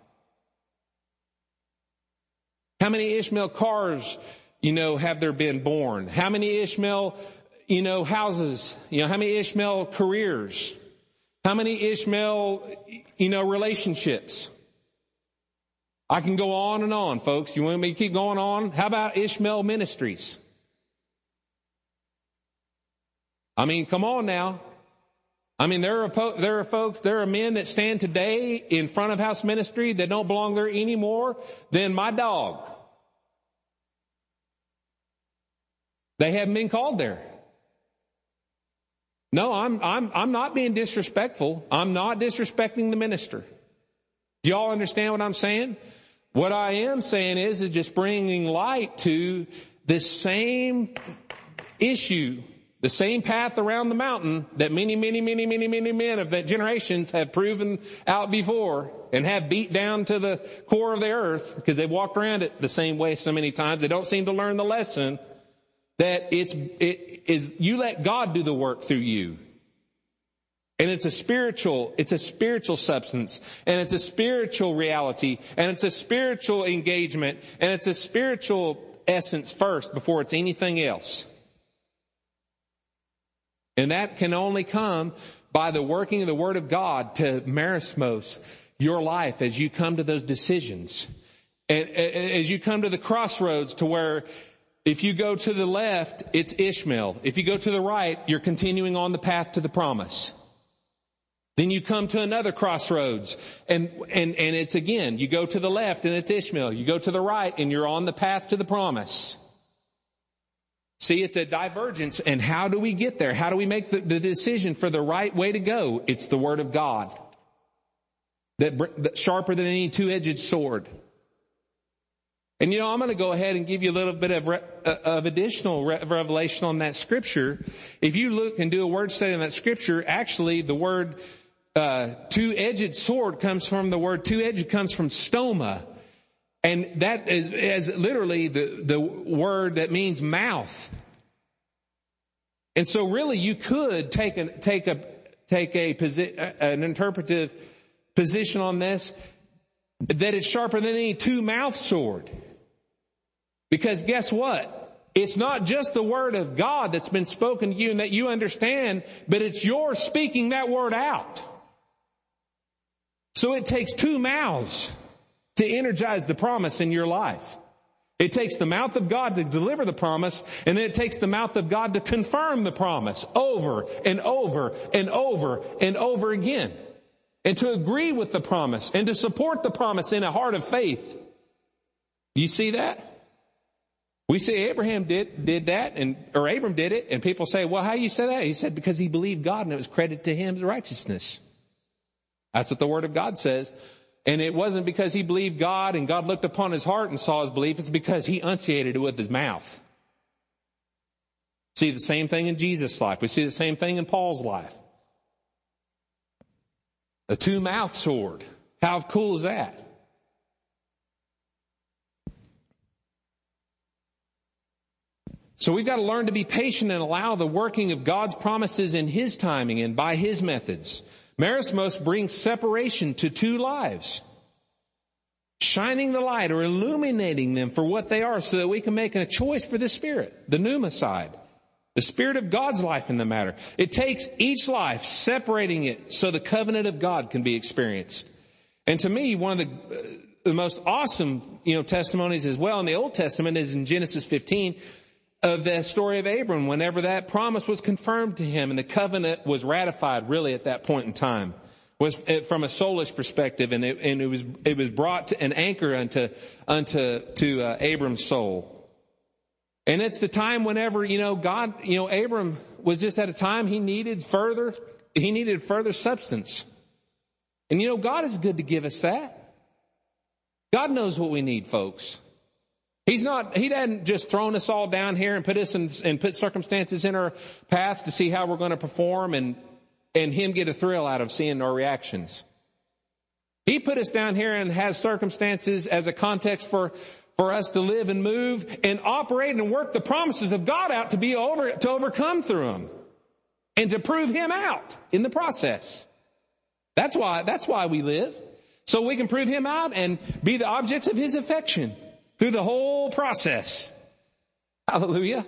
How many Ishmael cars, you know, have there been born? How many Ishmael, you know, houses? You know, how many Ishmael careers? How many Ishmael, you know, relationships? I can go on and on, folks. You want me to keep going on? How about Ishmael ministries? I mean, come on now. I mean, there are, there are folks, there are men that stand today in front of house ministry that don't belong there any more than my dog. They haven't been called there. No, I'm, I'm, I'm not being disrespectful. I'm not disrespecting the minister. Do y'all understand what I'm saying? What I am saying is, is just bringing light to this same issue the same path around the mountain that many, many, many, many, many men of that generations have proven out before and have beat down to the core of the earth because they've walked around it the same way so many times. They don't seem to learn the lesson that it's, it is, you let God do the work through you. And it's a spiritual, it's a spiritual substance, and it's a spiritual reality, and it's a spiritual engagement, and it's a spiritual essence first before it's anything else. And that can only come by the working of the Word of God to merismos your life as you come to those decisions. And as you come to the crossroads to where if you go to the left, it's Ishmael. If you go to the right, you're continuing on the path to the promise. Then you come to another crossroads and, and, and it's again, you go to the left and it's Ishmael. You go to the right and you're on the path to the promise. See, it's a divergence. And how do we get there? How do we make the, the decision for the right way to go? It's the Word of God. That, that sharper than any two-edged sword. And you know, I'm going to go ahead and give you a little bit of, re, uh, of additional re- revelation on that scripture. If you look and do a word study on that scripture, actually the word uh, two-edged sword comes from the word two-edged comes from stoma. And that is, is literally the, the word that means mouth. And so really you could take a, take a, take a, posi- an interpretive position on this that it's sharper than any two-mouth sword. Because guess what? It's not just the word of God that's been spoken to you and that you understand, but it's your speaking that word out. So it takes two mouths to energize the promise in your life. It takes the mouth of God to deliver the promise, and then it takes the mouth of God to confirm the promise over and over and over and over again. And to agree with the promise and to support the promise in a heart of faith. You see that? We see Abraham did, did that and, or Abram did it and people say, well, how you say that? He said, because he believed God and it was credited to him as righteousness. That's what the word of God says. And it wasn't because he believed God and God looked upon his heart and saw his belief. It's because he enunciated it with his mouth. See the same thing in Jesus' life. We see the same thing in Paul's life. A two-mouth sword. How cool is that? So we've got to learn to be patient and allow the working of God's promises in His timing and by His methods. Merismos brings separation to two lives. Shining the light or illuminating them for what they are so that we can make a choice for the Spirit, the pneuma side. The Spirit of God's life in the matter. It takes each life, separating it so the covenant of God can be experienced. And to me, one of the, uh, the most awesome, you know, testimonies as well in the Old Testament is in Genesis 15 of the story of Abram whenever that promise was confirmed to him and the covenant was ratified really at that point in time was from a soulish perspective and it, and it was it was brought to an anchor unto unto to uh, Abram's soul. And it's the time whenever, you know, God, you know, Abram was just at a time he needed further, he needed further substance. And you know, God is good to give us that. God knows what we need, folks. He's not, he hadn't just thrown us all down here and put us in, and put circumstances in our path to see how we're going to perform and, and him get a thrill out of seeing our reactions. He put us down here and has circumstances as a context for, for us to live and move and operate and work the promises of God out to be over, to overcome through them and to prove him out in the process. That's why, that's why we live. So we can prove him out and be the objects of his affection through the whole process. Hallelujah.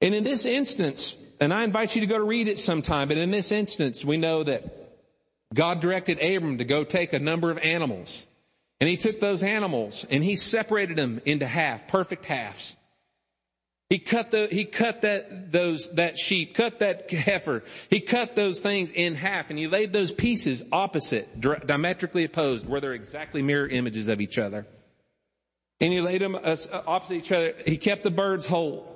And in this instance, and I invite you to go to read it sometime, but in this instance, we know that God directed Abram to go take a number of animals. And he took those animals and he separated them into half, perfect halves. He cut the, he cut that, those, that sheep, cut that heifer. He cut those things in half and he laid those pieces opposite, diametrically opposed, where they're exactly mirror images of each other. And he laid them uh, opposite each other. He kept the birds whole.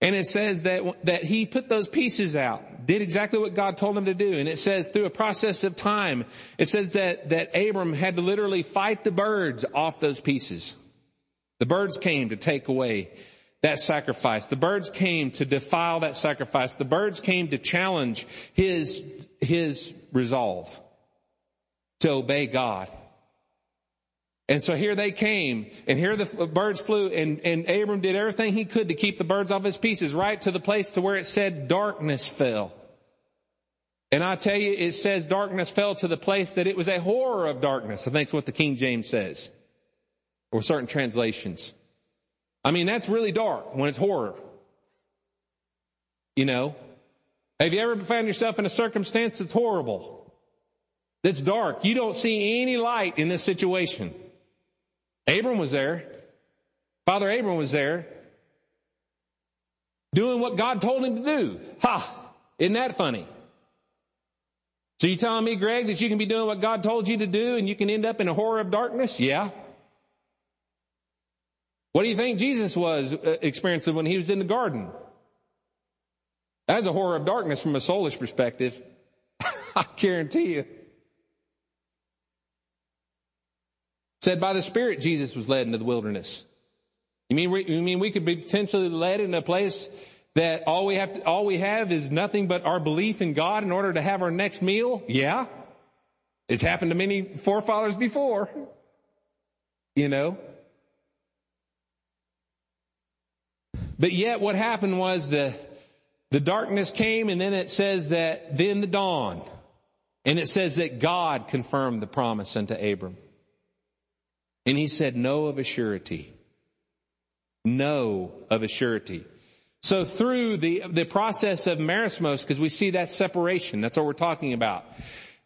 And it says that, that he put those pieces out, did exactly what God told him to do. And it says through a process of time, it says that, that Abram had to literally fight the birds off those pieces. The birds came to take away that sacrifice. The birds came to defile that sacrifice. The birds came to challenge his, his resolve to obey God. And so here they came, and here the birds flew, and, and Abram did everything he could to keep the birds off his pieces, right to the place to where it said darkness fell. And I tell you, it says darkness fell to the place that it was a horror of darkness. I think it's what the King James says. Or certain translations. I mean, that's really dark when it's horror. You know? Have you ever found yourself in a circumstance that's horrible? That's dark. You don't see any light in this situation. Abram was there. Father Abram was there. Doing what God told him to do. Ha! Isn't that funny? So you telling me, Greg, that you can be doing what God told you to do and you can end up in a horror of darkness? Yeah. What do you think Jesus was uh, experiencing when he was in the garden? That's a horror of darkness from a soulish perspective. [LAUGHS] I guarantee you. Said by the Spirit, Jesus was led into the wilderness. You mean, you mean we could be potentially led in a place that all we have to, all we have is nothing but our belief in God in order to have our next meal? Yeah. It's happened to many forefathers before. You know? But yet what happened was the, the darkness came and then it says that then the dawn. And it says that God confirmed the promise unto Abram. And he said, no of a surety. No of a surety. So through the, the process of merismos, because we see that separation, that's what we're talking about.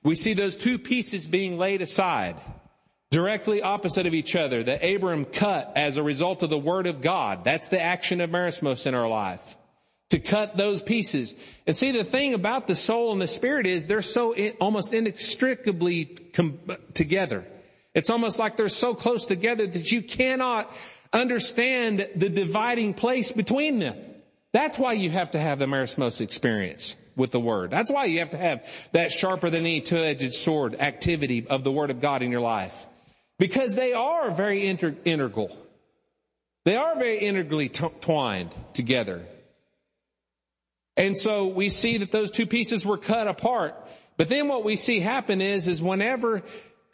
We see those two pieces being laid aside, directly opposite of each other, that Abram cut as a result of the word of God. That's the action of merismos in our life. To cut those pieces. And see, the thing about the soul and the spirit is they're so almost inextricably com- together. It's almost like they're so close together that you cannot understand the dividing place between them. That's why you have to have the merismos experience with the word. That's why you have to have that sharper than any two-edged sword activity of the word of God in your life. Because they are very inter- integral. They are very integrally t- twined together. And so we see that those two pieces were cut apart. But then what we see happen is, is whenever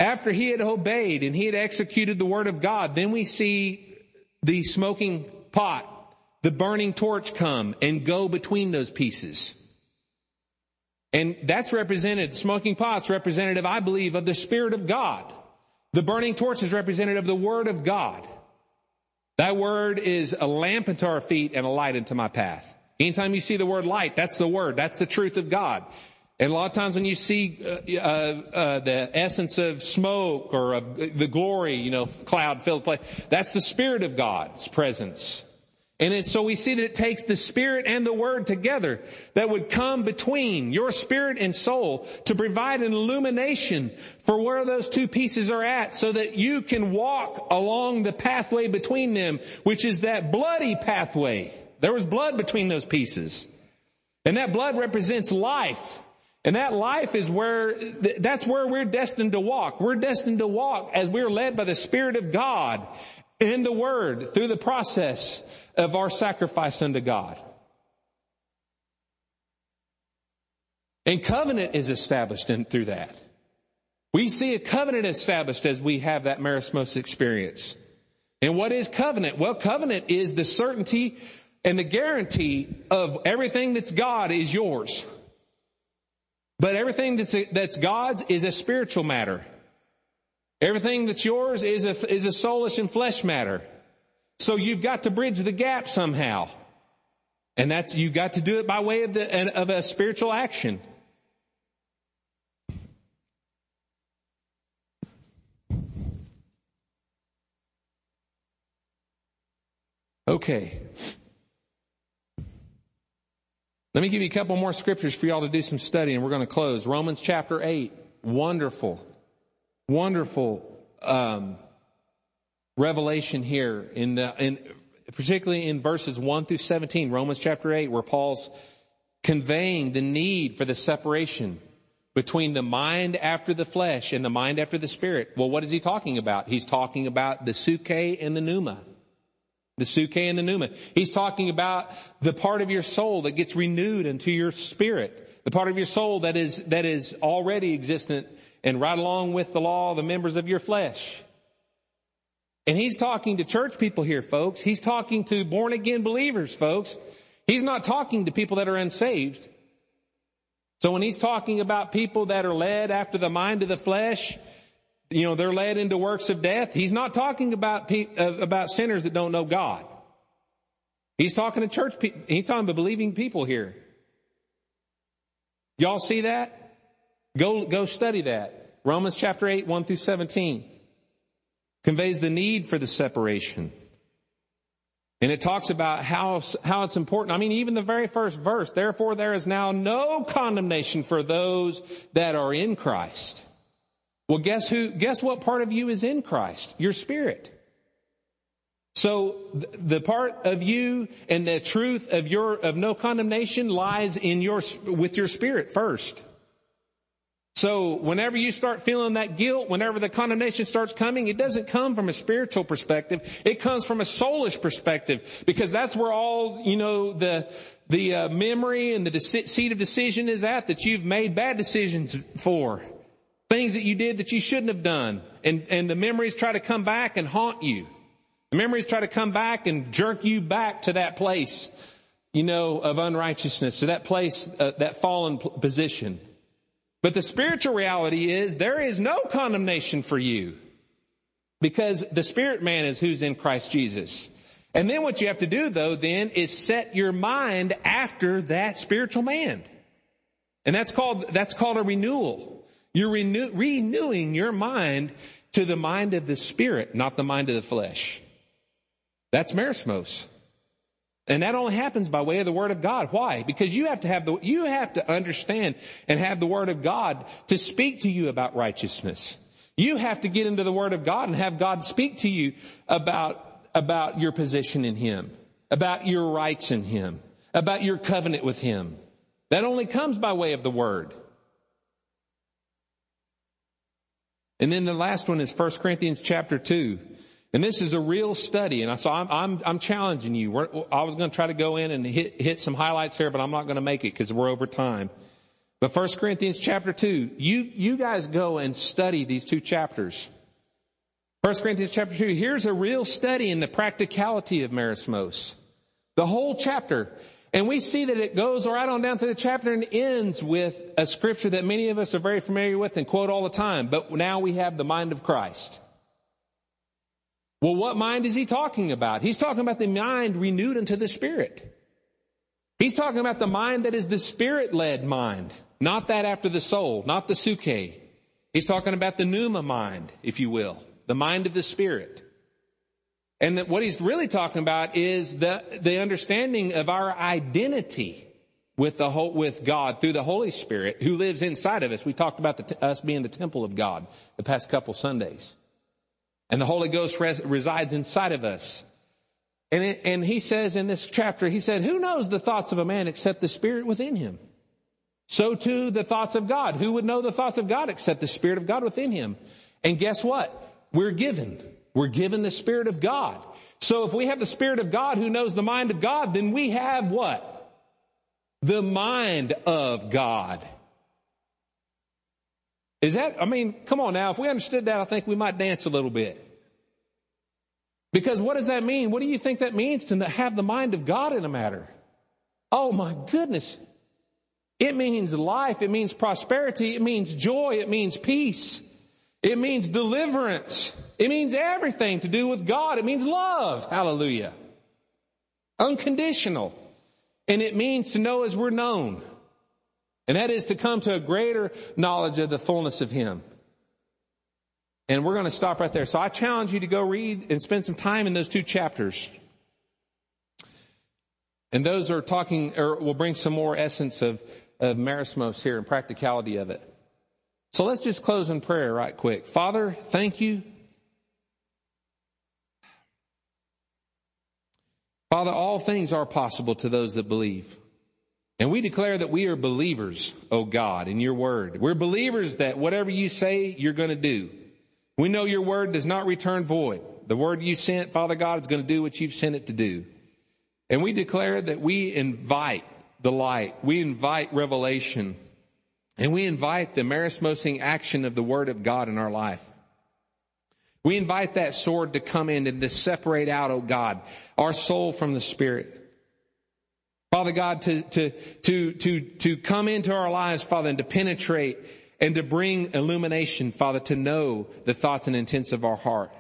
after he had obeyed and he had executed the word of God, then we see the smoking pot, the burning torch come and go between those pieces. And that's represented, smoking pot's representative, I believe, of the Spirit of God. The burning torch is representative of the Word of God. That word is a lamp unto our feet and a light unto my path. Anytime you see the word light, that's the word. That's the truth of God. And a lot of times when you see uh, uh, uh, the essence of smoke or of the glory, you know, cloud filled place, that's the Spirit of God's presence. And so we see that it takes the Spirit and the Word together that would come between your spirit and soul to provide an illumination for where those two pieces are at so that you can walk along the pathway between them, which is that bloody pathway. There was blood between those pieces. And that blood represents life. And that life is where, that's where we're destined to walk. We're destined to walk as we're led by the Spirit of God in the Word through the process of our sacrifice unto God. And covenant is established in, through that. We see a covenant established as we have that merismos experience. And what is covenant? Well, covenant is the certainty and the guarantee of everything that's God is yours. But everything that's, that's God's is a spiritual matter. Everything that's yours is a, is a soulish and flesh matter. So you've got to bridge the gap somehow. And that's, you've got to do it by way of the, of a spiritual action. Okay. Let me give you a couple more scriptures for y'all to do some study and we're going to close. Romans chapter 8. Wonderful, wonderful, um, revelation here in the, in, particularly in verses 1 through 17, Romans chapter 8, where Paul's conveying the need for the separation between the mind after the flesh and the mind after the spirit. Well, what is he talking about? He's talking about the psuche and the pneuma. The psuche and the pneuma. He's talking about the part of your soul that gets renewed into your spirit. The part of your soul that is, that is already existent and right along with the law, the members of your flesh. And he's talking to church people here, folks. He's talking to born again believers, folks. He's not talking to people that are unsaved. So when he's talking about people that are led after the mind of the flesh, you know, they're led into works of death. He's not talking about pe- uh, about sinners that don't know God. He's talking to church people. He's talking to believing people here. Y'all see that? Go, go study that. Romans chapter 8, 1 through 17 conveys the need for the separation. And it talks about how, how it's important. I mean, even the very first verse, therefore there is now no condemnation for those that are in Christ. Well, guess who, guess what part of you is in Christ? Your spirit. So the part of you and the truth of your, of no condemnation lies in your, with your spirit first. So whenever you start feeling that guilt, whenever the condemnation starts coming, it doesn't come from a spiritual perspective. It comes from a soulish perspective because that's where all, you know, the, the uh, memory and the deci- seat of decision is at that you've made bad decisions for. Things that you did that you shouldn't have done. And, and the memories try to come back and haunt you. The memories try to come back and jerk you back to that place, you know, of unrighteousness, to that place, uh, that fallen position. But the spiritual reality is there is no condemnation for you because the spirit man is who's in Christ Jesus. And then what you have to do though then is set your mind after that spiritual man. And that's called, that's called a renewal. You're renew, renewing your mind to the mind of the spirit, not the mind of the flesh. That's merismos. And that only happens by way of the Word of God. Why? Because you have to have the, you have to understand and have the Word of God to speak to you about righteousness. You have to get into the Word of God and have God speak to you about, about your position in Him, about your rights in Him, about your covenant with Him. That only comes by way of the Word. And then the last one is 1 Corinthians chapter 2. And this is a real study, and so I'm, I'm, I'm challenging you. We're, I was going to try to go in and hit, hit some highlights here, but I'm not going to make it because we're over time. But 1 Corinthians chapter 2, you, you guys go and study these two chapters. 1 Corinthians chapter 2, here's a real study in the practicality of merismos. The whole chapter. And we see that it goes right on down through the chapter and ends with a scripture that many of us are very familiar with and quote all the time. But now we have the mind of Christ. Well, what mind is he talking about? He's talking about the mind renewed unto the spirit. He's talking about the mind that is the spirit led mind, not that after the soul, not the psuche. He's talking about the pneuma mind, if you will, the mind of the spirit. And what he's really talking about is the, the understanding of our identity with the whole, with God through the Holy Spirit who lives inside of us. We talked about the, us being the temple of God the past couple Sundays. And the Holy Ghost res- resides inside of us. And, it, and he says in this chapter, he said, who knows the thoughts of a man except the spirit within him? So too the thoughts of God. Who would know the thoughts of God except the spirit of God within him? And guess what? We're given. We're given the spirit of God. So if we have the spirit of God who knows the mind of God, then we have what? The mind of God. Is that, I mean, come on now. If we understood that, I think we might dance a little bit. Because what does that mean? What do you think that means to have the mind of God in a matter? Oh my goodness. It means life. It means prosperity. It means joy. It means peace. It means deliverance. It means everything to do with God. It means love. Hallelujah. Unconditional. And it means to know as we're known. And that is to come to a greater knowledge of the fullness of Him. And we're going to stop right there. So I challenge you to go read and spend some time in those two chapters. And those are talking, or will bring some more essence of, of merismos here and practicality of it. So let's just close in prayer right quick. Father, thank you. Father, all things are possible to those that believe. And we declare that we are believers, O God, in your word. We're believers that whatever you say, you're going to do. We know your word does not return void. The word you sent, Father God, is going to do what you've sent it to do. And we declare that we invite the light. We invite revelation. And we invite the merismosing action of the word of God in our life. We invite that sword to come in and to separate out, oh God, our soul from the spirit. Father God, to, to, to, to, to come into our lives, Father, and to penetrate and to bring illumination, Father, to know the thoughts and intents of our heart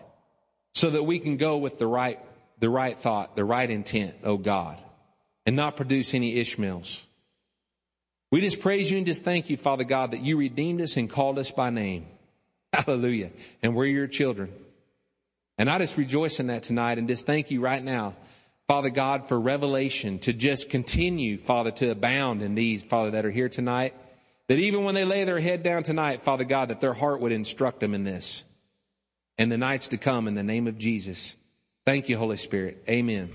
so that we can go with the right, the right thought, the right intent, oh God, and not produce any Ishmaels. We just praise you and just thank you, Father God, that you redeemed us and called us by name. [LAUGHS] Hallelujah. And we're your children. And I just rejoice in that tonight and just thank you right now Father God, for revelation to just continue, Father, to abound in these, Father, that are here tonight. That even when they lay their head down tonight, Father God, that their heart would instruct them in this. And the nights to come in the name of Jesus. Thank you, Holy Spirit. Amen.